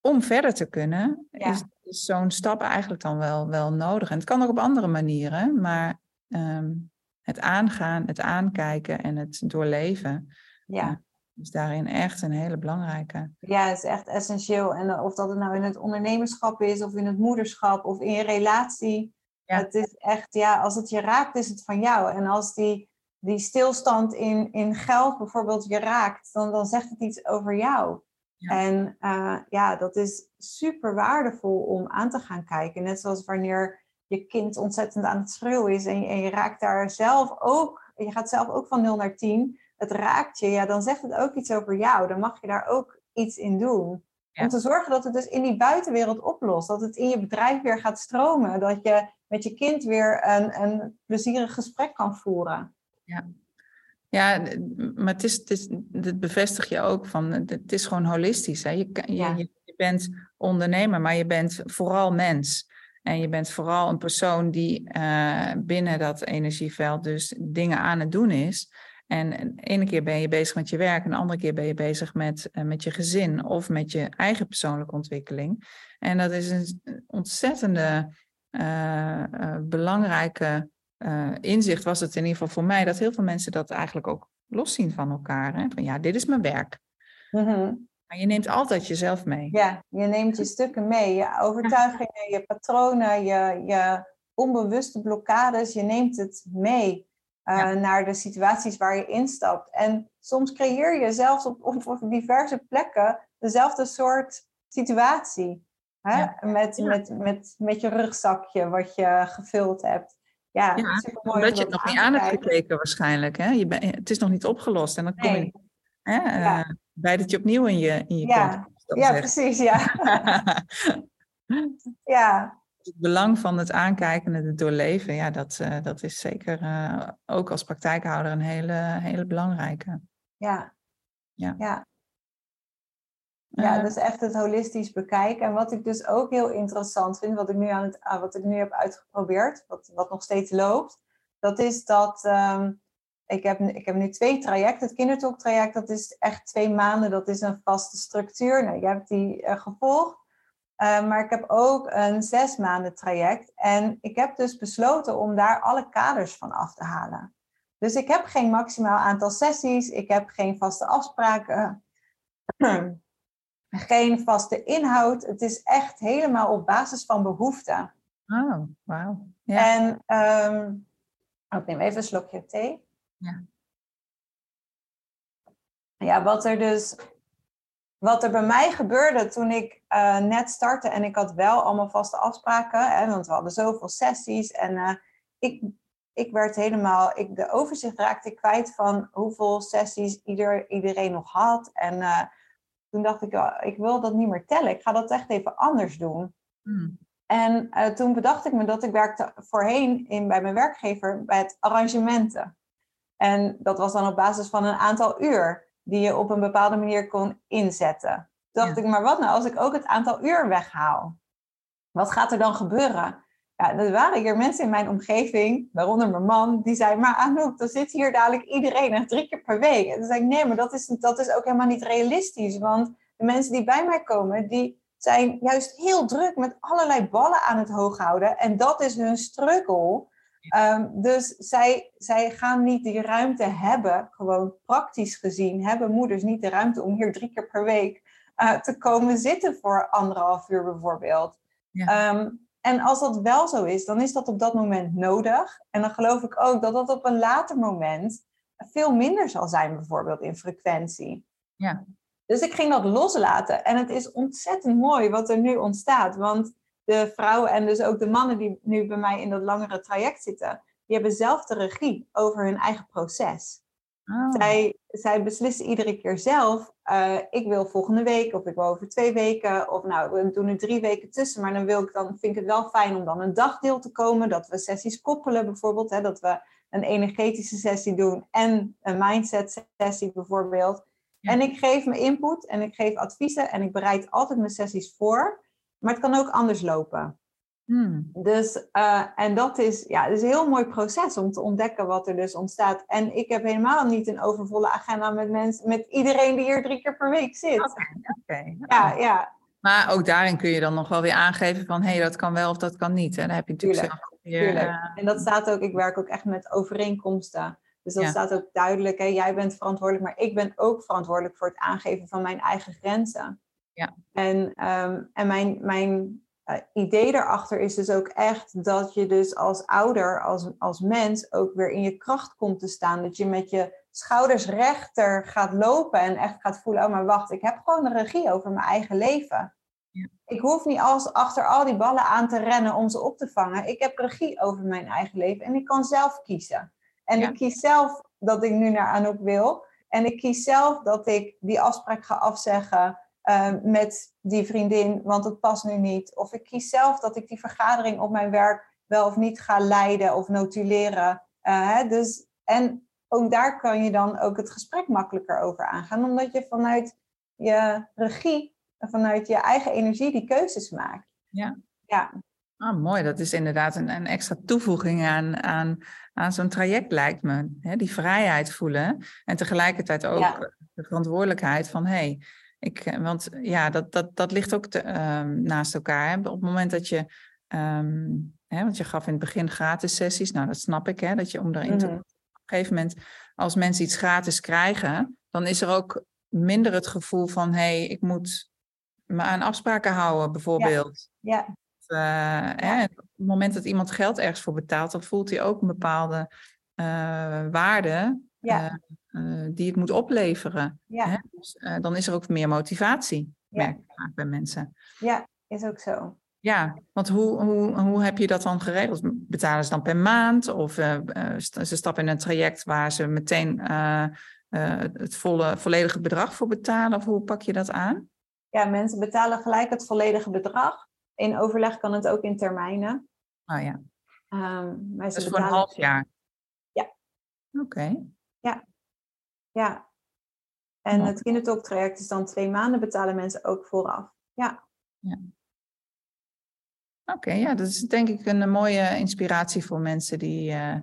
Om verder te kunnen, Ja. is, is zo'n stap eigenlijk dan wel, wel nodig. En het kan ook op andere manieren, maar ehm, het aangaan, het aankijken en het doorleven Ja. is daarin echt een hele belangrijke. Ja, het is echt essentieel. En eh, of dat het nou in het ondernemerschap is, of in het moederschap, of in je relatie. Ja. Het is echt, ja, als het je raakt, is het van jou. En als die, die stilstand in, in geld bijvoorbeeld je raakt, dan, dan zegt het iets over jou. Ja. En eh, ja, dat is super waardevol om aan te gaan kijken. Net zoals wanneer je kind ontzettend aan het schreeuwen is en je, en je raakt daar zelf ook, je gaat zelf ook van 0 naar 10 het raakt je, ja, dan zegt het ook iets over jou. Dan mag je daar ook iets in doen. Ja. Om te zorgen dat het dus in die buitenwereld oplost. Dat het in je bedrijf weer gaat stromen. Dat je met je kind weer een, een plezierig gesprek kan voeren. Ja, d- maar het, is, het, is, het bevestig je ook van, het is gewoon holistisch. Hè? Je, kan- je, Ja. je, je bent ondernemer, maar je bent vooral mens. En je bent vooral een persoon die eh, binnen dat energieveld dus dingen aan het doen is. En de ene keer ben je bezig met je werk, en de andere keer ben je bezig met, eh, met je gezin of met je eigen persoonlijke ontwikkeling. En dat is een ontzettende eh, eh, belangrijke inzicht was het in ieder geval voor mij dat heel veel mensen dat eigenlijk ook loszien van elkaar. Hè? Van ja, dit is mijn werk. Mhm. Maar je neemt altijd jezelf mee. Ja, je neemt je stukken mee. Je overtuigingen, je patronen, je, je onbewuste blokkades. Je neemt het mee eh, Ja. naar de situaties waar je instapt. En soms creëer je zelfs op, op, op diverse plekken dezelfde soort situatie. Hè? Ja. Met. Met, met, met je rugzakje wat je gevuld hebt. Ja, Ja. Omdat je het nog niet aan hebt gekeken waarschijnlijk. Hè? Je ben, het is nog niet opgelost. En dan kom je hè, eh, bij dat je opnieuw in je, in je Ja. komt, Ja, precies. Ja. ja, het belang van het aankijken en het doorleven, ja, dat, eh, dat is zeker eh, ook als praktijkhouder een hele, hele belangrijke. ja. Ja. ja. Ja, Eh, dus echt het holistisch bekijken. En wat ik dus ook heel interessant vind, wat ik nu, aan het, ah, wat ik nu heb uitgeprobeerd, wat, wat nog steeds loopt, dat is dat ehm, ik, heb, ik heb nu twee trajecten. Het kindertalk traject, dat is echt twee maanden, dat is een vaste structuur. Nou, jij hebt die eh, gevolgd. Eh, maar ik heb ook een zes maanden traject. En ik heb dus besloten om daar alle kaders van af te halen. Dus ik heb geen maximaal aantal sessies. Ik heb geen vaste afspraken. geen vaste inhoud. Het is echt helemaal op basis van behoeften. Oh, wauw. Ja. En ehm, oh, ik neem even een slokje thee. Ja. Ja, wat er dus, wat er bij mij gebeurde toen ik eh, net startte en ik had wel allemaal vaste afspraken, hè, want we hadden zoveel sessies en eh, ik, ik werd helemaal, ik, de overzicht raakte ik kwijt van hoeveel sessies ieder, iedereen nog had. En eh, toen dacht ik, oh, ik wil dat niet meer tellen, ik ga dat echt even anders doen. Hmm. En toen bedacht ik me dat ik werkte voorheen in, bij mijn werkgever bij het arrangementen. En dat was dan op basis van een aantal uur die je op een bepaalde manier kon inzetten. Toen dacht Ja. ik, maar wat nou als ik ook het aantal uur weghaal? Wat gaat er dan gebeuren? Ja, er waren hier mensen in mijn omgeving, waaronder mijn man, die zei, maar Anouk, dan zit hier dadelijk iedereen echt drie keer per week. En toen zei ik, nee, maar dat is, dat is ook helemaal niet realistisch. Want de mensen die bij mij komen, die zijn juist heel druk met allerlei ballen aan het hoog houden. En dat is hun struggle. Ehm, dus zij, zij gaan niet die ruimte hebben, gewoon praktisch gezien, hebben moeders niet de ruimte om hier drie keer per week eh, te komen zitten voor anderhalf uur bijvoorbeeld. Ja. Ehm, en als dat wel zo is, dan is dat op dat moment nodig. En dan geloof ik ook dat dat op een later moment veel minder zal zijn, bijvoorbeeld in frequentie. Ja. Dus ik ging dat loslaten. En het is ontzettend mooi wat er nu ontstaat. Want de vrouwen en dus ook de mannen die nu bij mij in dat langere traject zitten, die hebben zelf de regie over hun eigen proces. Oh. Zij, zij beslissen iedere keer zelf, uh, ik wil volgende week of ik wil over twee weken of nou, we doen er drie weken tussen, maar dan, wil ik dan vind ik het wel fijn om dan een dagdeel te komen, dat we sessies koppelen bijvoorbeeld, hè, dat we een energetische sessie doen en een mindset sessie bijvoorbeeld. Ja. En ik geef mijn input en ik geef adviezen en ik bereid altijd mijn sessies voor, maar het kan ook anders lopen. Hmm. Dus, uh, en dat is, ja, het is een heel mooi proces om te ontdekken wat er dus ontstaat. En ik heb helemaal niet een overvolle agenda met mensen, met iedereen die hier drie keer per week zit. Oké. Ja, ja, Maar ook daarin kun je dan nog wel weer aangeven van hé, hey, dat kan wel of dat kan niet. En dan heb je natuurlijk Tuurlijk, zelf weer. tuurlijk. eh, En dat staat ook, ik werk ook echt met overeenkomsten. Dus dat Ja. staat ook duidelijk, hè, jij bent verantwoordelijk, maar ik ben ook verantwoordelijk voor het aangeven van mijn eigen grenzen. Ja. En, ehm, en mijn, mijn eh, idee daarachter is dus ook echt dat je dus als ouder, als, als mens, ook weer in je kracht komt te staan. Dat je met je schouders rechter gaat lopen en echt gaat voelen, oh maar wacht, ik heb gewoon de regie over mijn eigen leven. Ja. Ik hoef niet als, achter al die ballen aan te rennen om ze op te vangen. Ik heb regie over mijn eigen leven en ik kan zelf kiezen. En Ja. ik kies zelf dat ik nu naar Anouk wil. En ik kies zelf dat ik die afspraak ga afzeggen eh, met die vriendin, want het past nu niet. Of ik kies zelf dat ik die vergadering op mijn werk wel of niet ga leiden of notuleren. Eh, hè, dus, en ook daar kan je dan ook het gesprek makkelijker over aangaan, omdat je vanuit je regie, vanuit je eigen energie die keuzes maakt. Ja. Ja, Ah, mooi, dat is inderdaad een, een extra toevoeging aan, aan, aan zo'n traject, lijkt me. Die vrijheid voelen en tegelijkertijd ook Ja. de verantwoordelijkheid van hé, hey, ik, eh, want ja, dat, dat, dat ligt ook te, ehm, naast elkaar. Hè. Op het moment dat je, ehm, hè, want je gaf in het begin gratis sessies, nou dat snap ik, hè, dat je om daarin te Mhm. op een gegeven moment, als mensen iets gratis krijgen, dan is er ook minder het gevoel van hé, hey, ik moet me aan afspraken houden, bijvoorbeeld. ja, eh, hè, op het moment dat iemand geld ergens voor betaalt, dan voelt hij ook een bepaalde eh, waarde ja, eh, eh, die het moet opleveren. ja, Hè? Dus, eh, dan is er ook meer motivatie, Ja. merk ik vaak bij mensen. ja, is ook zo. Ja, want hoe, hoe, hoe heb je dat dan geregeld? Betalen ze dan per maand? Of st- ze stappen in een traject waar ze meteen het volle, volledige bedrag voor betalen? Of hoe pak je dat aan? Ja, mensen betalen gelijk het volledige bedrag. In overleg kan het ook in termijnen. Nou ja, Ehm, maar ze is voor een half jaar. Ja. Oké. Ja. En Mooi. het kindertalk-traject is dan twee maanden, betalen mensen ook vooraf. Ja, Oké, ja, dat is denk ik een, mooie inspiratie voor mensen die, eh,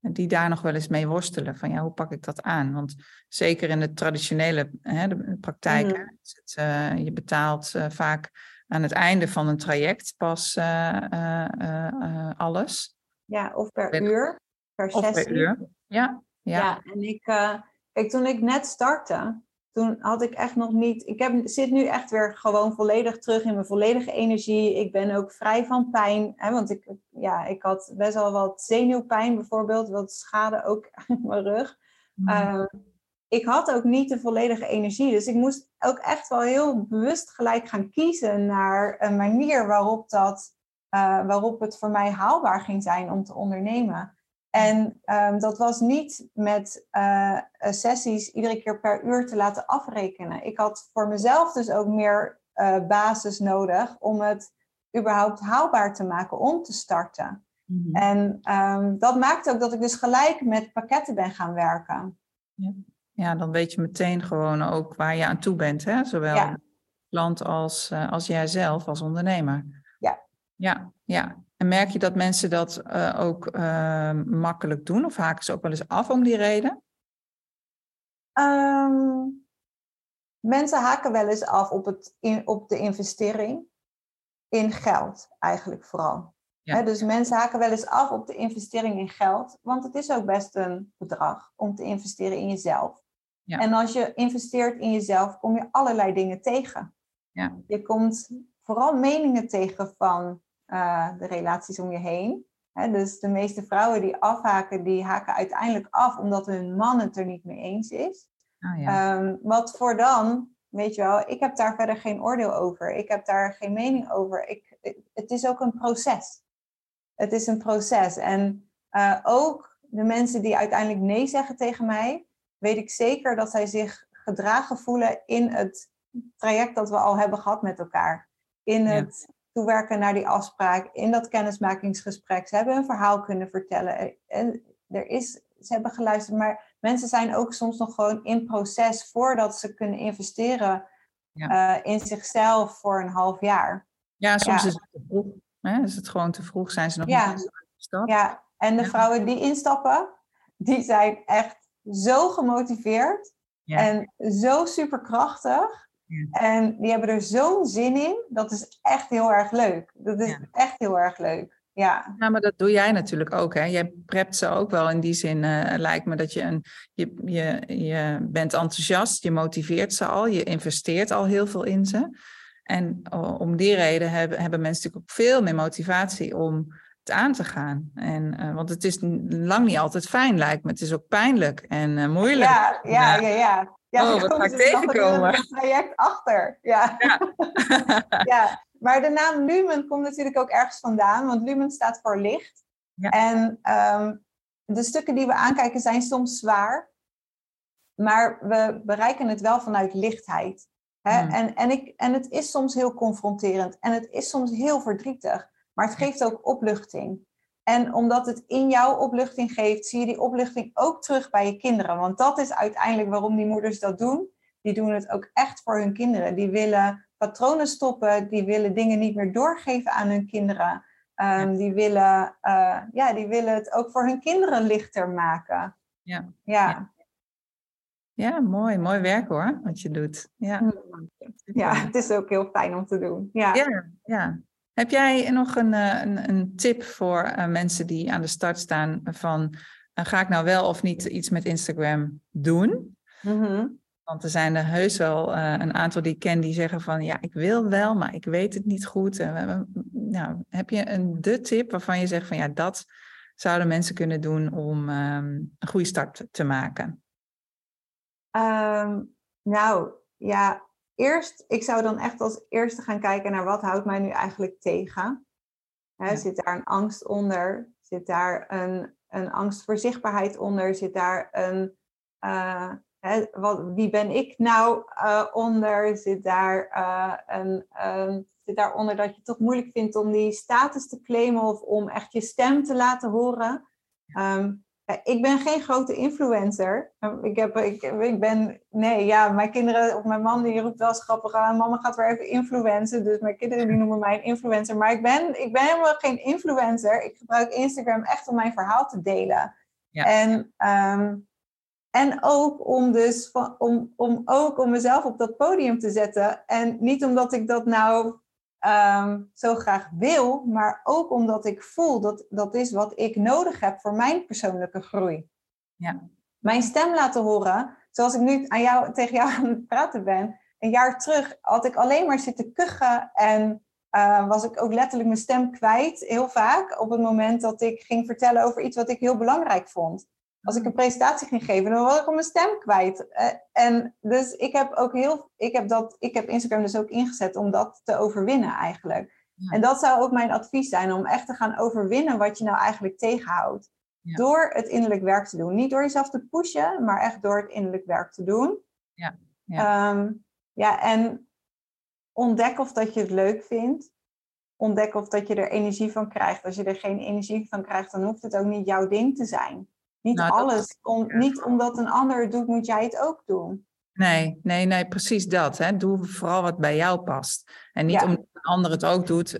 die daar nog wel eens mee worstelen. Van ja, hoe pak ik dat aan? Want zeker in de traditionele hè, de praktijk, Mhm. is het, eh, je betaalt eh, vaak aan het einde van een traject pas eh, eh, eh, eh, alles. ja of per uur, per Of sessie. per uur. Ja, ja. Ja, en ik, kijk, toen ik net startte, toen had ik echt nog niet. Ik heb, zit nu echt weer gewoon volledig terug in mijn volledige energie. Ik ben ook vrij van pijn. Hè, want ik, ja, ik had best wel wat zenuwpijn bijvoorbeeld, wat schade ook aan mijn rug. Mhm. Ehm, ik had ook niet de volledige energie. Dus ik moest ook echt wel heel bewust gelijk gaan kiezen naar een manier waarop, dat, eh, waarop het voor mij haalbaar ging zijn om te ondernemen. En ehm, dat was niet met eh, sessies iedere keer per uur te laten afrekenen. Ik had voor mezelf dus ook meer eh, basis nodig om het überhaupt haalbaar te maken om te starten. Mhm. En ehm, dat maakte ook dat ik dus gelijk met pakketten ben gaan werken. Ja, dan weet je meteen gewoon ook waar je aan toe bent. Hè? Zowel Ja. klant als, eh, als jijzelf als ondernemer. Ja. Ja, ja. En merk je dat mensen dat eh, ook eh, makkelijk doen? Of haken ze ook wel eens af om die reden? Ehm, mensen haken wel eens af op, het in, op de investering in geld, eigenlijk vooral. Ja. Dus mensen haken wel eens af op de investering in geld, want het is ook best een bedrag om te investeren in jezelf. Ja. En als je investeert in jezelf, kom je allerlei dingen tegen. Ja. Je komt vooral meningen tegen van eh, de relaties om je heen. dus de meeste vrouwen die afhaken, die haken uiteindelijk af omdat hun man het er niet mee eens is. Oh, ja. Ehm, wat voor dan, weet je wel, ik heb daar verder geen oordeel over. Ik heb daar geen mening over. Ik, het is ook een proces. Het is een proces. En uh, ook de mensen die uiteindelijk nee zeggen tegen mij, weet ik zeker dat zij zich gedragen voelen in het traject dat we al hebben gehad met elkaar. In het toewerken naar die afspraak, in dat kennismakingsgesprek. Ze hebben een verhaal kunnen vertellen. En er is, ze hebben geluisterd, maar mensen zijn ook soms nog gewoon in proces voordat ze kunnen investeren ja. uh, in zichzelf voor een half jaar. Ja, soms is het te vroeg. Hè? Is het gewoon te vroeg? Zijn ze nog ja. niet gestapt? Ja, en de vrouwen die instappen, die zijn echt zo gemotiveerd en zo superkrachtig. En die hebben er zo'n zin in. Dat is echt heel erg leuk. Dat is echt heel erg leuk. Ja. ja, maar dat doe jij natuurlijk ook. Hè? Jij prept ze ook wel in die zin. Uh, lijkt me dat je een. Je, je, je bent enthousiast, je motiveert ze al, je investeert al heel veel in ze. En om die reden hebben, hebben mensen natuurlijk ook veel meer motivatie om het aan te gaan. En, uh, want het is lang niet altijd fijn, lijkt me. Het is ook pijnlijk en uh, moeilijk. Ja, ja, ja. ja. ja oh, wat ga ik tegenkomen? een traject achter. Ja. Ja. ja. Maar de naam Lumen komt natuurlijk ook ergens vandaan, want Lumen staat voor licht. Ja. En um, de stukken die we aankijken zijn soms zwaar, maar we bereiken het wel vanuit lichtheid. Hè? Hmm. En, en, ik, en het is soms heel confronterend en het is soms heel verdrietig. Maar het geeft ook opluchting. En omdat het in jouw opluchting geeft, zie je die opluchting ook terug bij je kinderen. Want dat is uiteindelijk waarom die moeders dat doen. Die doen het ook echt voor hun kinderen. Die willen patronen stoppen, die willen dingen niet meer doorgeven aan hun kinderen. Um, die, willen, uh, ja, die willen het ook voor hun kinderen lichter maken. Ja. ja. Ja, mooi. Mooi werk hoor, wat je doet. Ja, mm. ja het is ook heel fijn om te doen. Ja, ja. ja. Heb jij nog een, eh, een, een tip voor uh, mensen die aan de start staan van uh, ga ik nou wel of niet iets met Instagram doen? Mm-hmm. Want er zijn er heus wel een aantal die ik ken die zeggen van ja, ik wil wel, maar ik weet het niet goed. nou, heb je een de tip waarvan je zegt van ja, dat zouden mensen kunnen doen om um, een goede start te maken? Um, nou ja, eerst, ik zou dan echt als eerste gaan kijken naar wat houdt mij nu eigenlijk tegen. He, Zit daar een angst onder? Zit daar een, een angst voor zichtbaarheid onder? Zit daar een, uh, wat, wie ben ik nou uh, onder? Zit daar, uh, een, zit daaronder dat je het toch moeilijk vindt om die status te claimen of om echt je stem te laten horen? Um, ik ben geen grote influencer. Ik, heb, ik, ik ben, nee, ja, mijn kinderen, of mijn man die roept wel eens grappig aan, mama gaat weer even influencen. Dus mijn kinderen die noemen mij een influencer. Maar ik ben, ik ben helemaal geen influencer. Ik gebruik Instagram echt om mijn verhaal te delen. Ja. En, ehm, en ook om dus, om, om ook om mezelf op dat podium te zetten. En niet omdat ik dat nou Ehm, zo graag wil, maar ook omdat ik voel dat dat is wat ik nodig heb voor mijn persoonlijke groei. Ja. Mijn stem laten horen, zoals ik nu aan jou, tegen jou aan het praten ben. Een jaar terug had ik alleen maar zitten kuchen en uh, was ik ook letterlijk mijn stem kwijt, heel vaak, op het moment dat ik ging vertellen over iets wat ik heel belangrijk vond als ik een presentatie ging geven, dan was ik mijn stem kwijt. Eh, en dus ik heb ook heel, ik heb dat, ik heb Instagram dus ook ingezet om dat te overwinnen eigenlijk. En dat zou ook mijn advies zijn, om echt te gaan overwinnen wat je nou eigenlijk tegenhoudt. Door het innerlijk werk te doen. Niet door jezelf te pushen, maar echt door het innerlijk werk te doen. Ja, ja. Ehm, ja en ontdek of dat je het leuk vindt. Ontdek of dat je er energie van krijgt. Als je er geen energie van krijgt, dan hoeft het ook niet jouw ding te zijn. Niet nou, alles, om, niet omdat een ander het doet, moet jij het ook doen. Nee, nee, nee, precies dat. Hè. Doe vooral wat bij jou past. En niet omdat een ander het ook doet,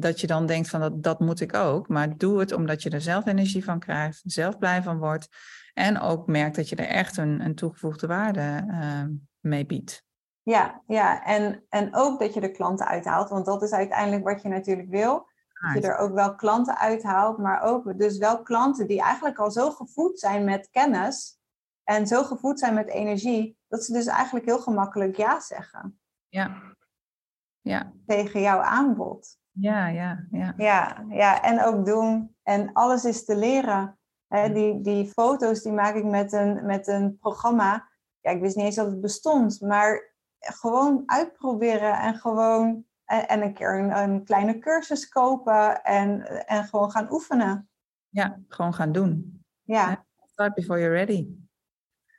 dat je dan denkt van dat, dat moet ik ook. Maar doe het omdat je er zelf energie van krijgt, zelf blij van wordt. En ook merkt dat je er echt een, een toegevoegde waarde uh, mee biedt. Ja, ja. En, en ook dat je de klanten uithaalt. Want dat is uiteindelijk wat je natuurlijk wil. Dat je er ook wel klanten uithaalt, maar ook dus wel klanten die eigenlijk al zo gevoed zijn met kennis en zo gevoed zijn met energie, dat ze dus eigenlijk heel gemakkelijk ja zeggen. Ja. ja. Tegen jouw aanbod. Ja, ja, ja. Ja, ja, en ook doen. En alles is te leren. Die, die foto's die maak ik met een, met een programma. Ja, ik wist niet eens dat het bestond, maar gewoon uitproberen en gewoon en, en een keer een, een, kleine cursus kopen en, en gewoon gaan oefenen. Ja, gewoon gaan doen. Ja. Start before you're ready.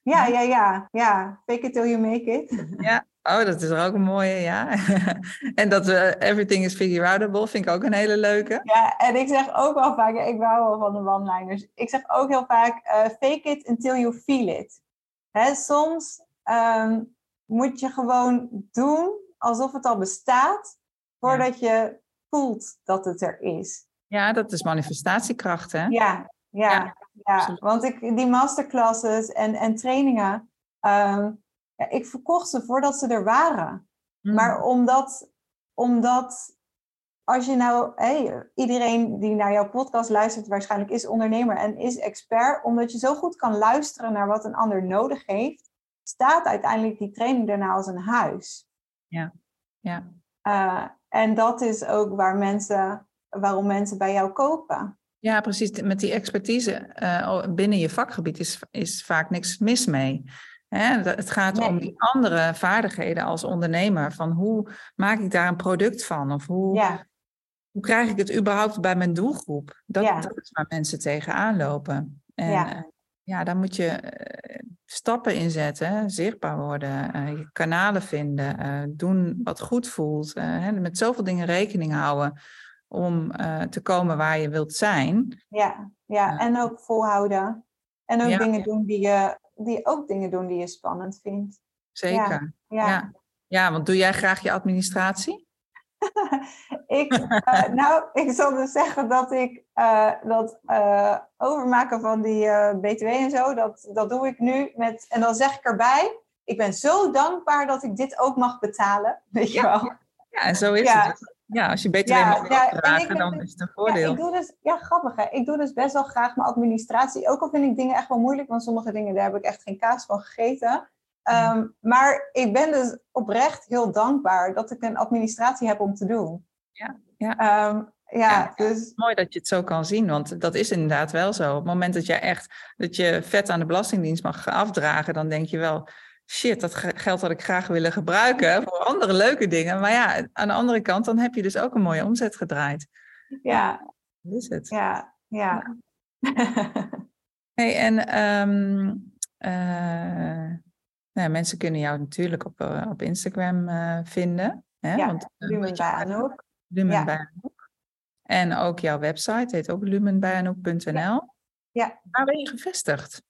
Ja, ja, ja, ja. Fake it till you make it. Ja, oh, dat is er ook een mooie, ja. en dat uh, everything is figure outable vind ik ook een hele leuke. Ja, en ik zeg ook wel vaak, ik hou wel van de one-liners. Ik zeg ook heel vaak, uh, fake it until you feel it. Hè, soms um, moet je gewoon doen alsof het al bestaat, voordat je voelt dat het er is. Ja, dat is manifestatiekracht, hè? Ja, ja, ja. ja. want ik, die masterclasses en, en trainingen, um, ja, ik verkocht ze voordat ze er waren. Mm. Maar omdat, omdat als je nou, hey, iedereen die naar jouw podcast luistert, waarschijnlijk is ondernemer en is expert, omdat je zo goed kan luisteren naar wat een ander nodig heeft, staat uiteindelijk die training daarna als een huis. Ja, ja. Uh, en dat is ook waar mensen, waarom mensen bij jou kopen. Ja, precies. Met die expertise uh, binnen je vakgebied is, is vaak niks mis mee. Hè? Het gaat om die andere vaardigheden als ondernemer. Van hoe maak ik daar een product van? Of hoe, ja. hoe krijg ik het überhaupt bij mijn doelgroep? Dat, ja. dat is waar mensen tegenaan lopen. En ja. Ja, daar moet je uh, stappen in zetten, zichtbaar worden, je kanalen vinden, doen wat goed voelt. Hè? met zoveel dingen rekening houden om te komen waar je wilt zijn. Ja, ja. en ook volhouden. En ook dingen doen die je die ook dingen doen die je spannend vindt. Zeker. Ja, ja. ja. want doe jij graag je administratie? ik, uh, nou, ik zal dus zeggen dat ik uh, dat uh, overmaken van die BTW en zo, dat, dat doe ik nu met, en dan zeg ik erbij, ik ben zo dankbaar dat ik dit ook mag betalen, weet je wel. Ja, en zo is het. Ja, als je BTW ja, mag ja, dan is het een voordeel. Ja, ik doe dus, ja, grappig hè. Ik doe dus best wel graag mijn administratie. Ook al vind ik dingen echt wel moeilijk, want sommige dingen daar heb ik echt geen kaas van gegeten. Um, maar ik ben dus oprecht heel dankbaar dat ik een administratie heb om te doen. Ja, ja. Um, ja, dus... Mooi dat je het zo kan zien, want dat is inderdaad wel zo. Op het moment dat je echt dat je vet aan de Belastingdienst mag afdragen, dan denk je wel, shit, dat geld had ik graag willen gebruiken voor andere leuke dingen. Maar ja, aan de andere kant, dan heb je dus ook een mooie omzet gedraaid. Ja. Dat is het. Ja, ja. hey, en um, uh, nou, mensen kunnen jou natuurlijk op, uh, op Instagram uh, vinden. Hè? Ja, Want, Lumen bij Anouk. Lumen ja. En ook jouw website heet ook lumenbijanouk.nl. Ja. ja. Waar ben je gevestigd?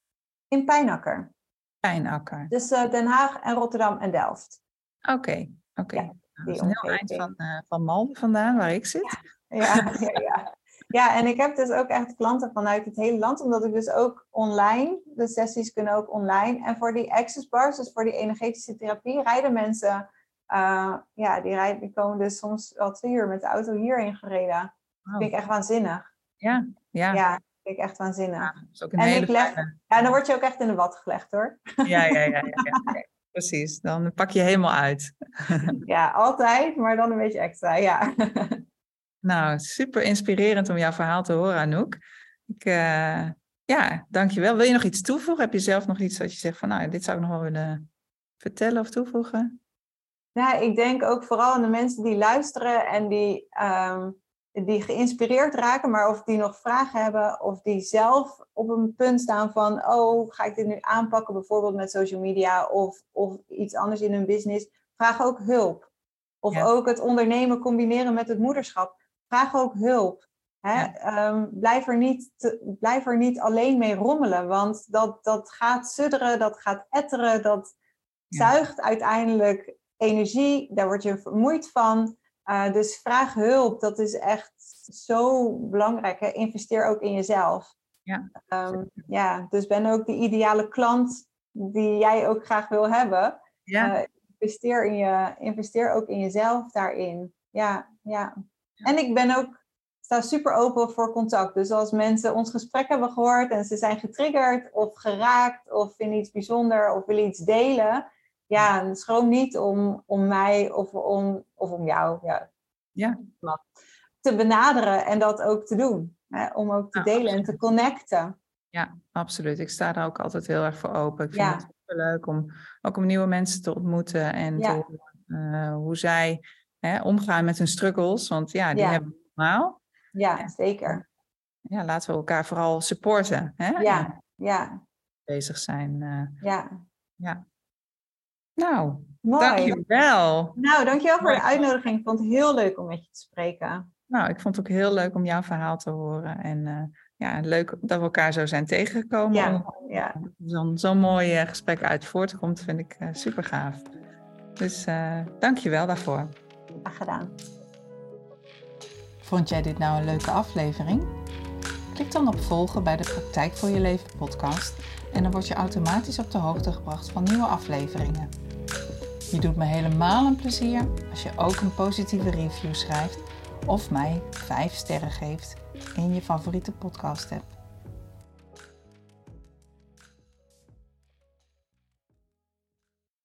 In Pijnakker. Pijnakker. Dus uh, Den Haag en Rotterdam en Delft. Oké, oké. Okay. Ja, dat is een heel eind van, van Malden vandaan, waar ik zit. Ja, ja, ja, ja. en ik heb dus ook echt klanten vanuit het hele land, omdat ik dus ook online, de sessies kunnen ook online. En voor die access bars, dus voor die energetische therapie, rijden mensen, uh, ja, die, rijden, die komen dus soms wel twee uur met de auto hierheen gereden. Dat vind ik echt waanzinnig. Ja, ja. ja vind ik echt waanzinnig. Ja, dat is ook een en hele leg, Ja, dan word je ook echt in de wat gelegd hoor. Ja, ja, ja, ja, ja. precies. Dan pak je helemaal uit. Ja, altijd, maar dan een beetje extra, ja. Nou, super inspirerend om jouw verhaal te horen, Anouk. Ik, uh, ja, dankjewel. Wil je nog iets toevoegen? Heb je zelf nog iets dat je zegt van, nou, dit zou ik nog wel willen vertellen of toevoegen? Ja, ik denk ook vooral aan de mensen die luisteren en die um, die geïnspireerd raken, maar of die nog vragen hebben, of die zelf op een punt staan van, oh, ga ik dit nu aanpakken, bijvoorbeeld met social media of, of iets anders in hun business, vraag ook hulp. Of ook het ondernemen combineren met het moederschap. Vraag ook hulp. Hè? Ja. Um, blijf, er niet te, blijf er niet alleen mee rommelen, want dat, dat gaat sudderen, dat gaat etteren, dat zuigt uiteindelijk energie, daar word je vermoeid van. Uh, dus vraag hulp, dat is echt zo belangrijk. Hè? Investeer ook in jezelf. Ja. Um, ja, dus ben ook de ideale klant die jij ook graag wil hebben. Ja. Uh, investeer, in je, investeer ook in jezelf daarin. Ja, ja. En ik ben ook sta super open voor contact. Dus als mensen ons gesprek hebben gehoord en ze zijn getriggerd of geraakt of vinden iets bijzonder of willen iets delen, ja, schroom niet om, om mij of om, of om jou. Ja, Ja. te benaderen en dat ook te doen. Hè? Om ook te delen en te connecten. Ja, absoluut. Ik sta daar ook altijd heel erg voor open. Ik vind Ja. het super leuk om ook om nieuwe mensen te ontmoeten en Ja. te horen, eh, hoe zij hè, omgaan met hun struggles. Want ja, die Ja. hebben we allemaal. Ja, zeker. Ja, laten we elkaar vooral supporten. Hè? Ja, ja, bezig zijn. eh. ja. Nou, Mooi. dankjewel. Nou, dankjewel voor de uitnodiging. Ik vond het heel leuk om met je te spreken. Nou, ik vond het ook heel leuk om jouw verhaal te horen. En eh, ja, leuk dat we elkaar zo zijn tegengekomen. Ja, ja. Zo'n zo'n mooi eh, gesprek uit voortkomt, vind ik eh, super gaaf. Dus dank je wel daarvoor. Vond jij dit nou een leuke aflevering? Klik dan op volgen bij de Praktijk voor je Leven podcast en dan word je automatisch op de hoogte gebracht van nieuwe afleveringen. Je doet me helemaal een plezier als je ook een positieve review schrijft of mij 5 sterren geeft in je favoriete podcast app.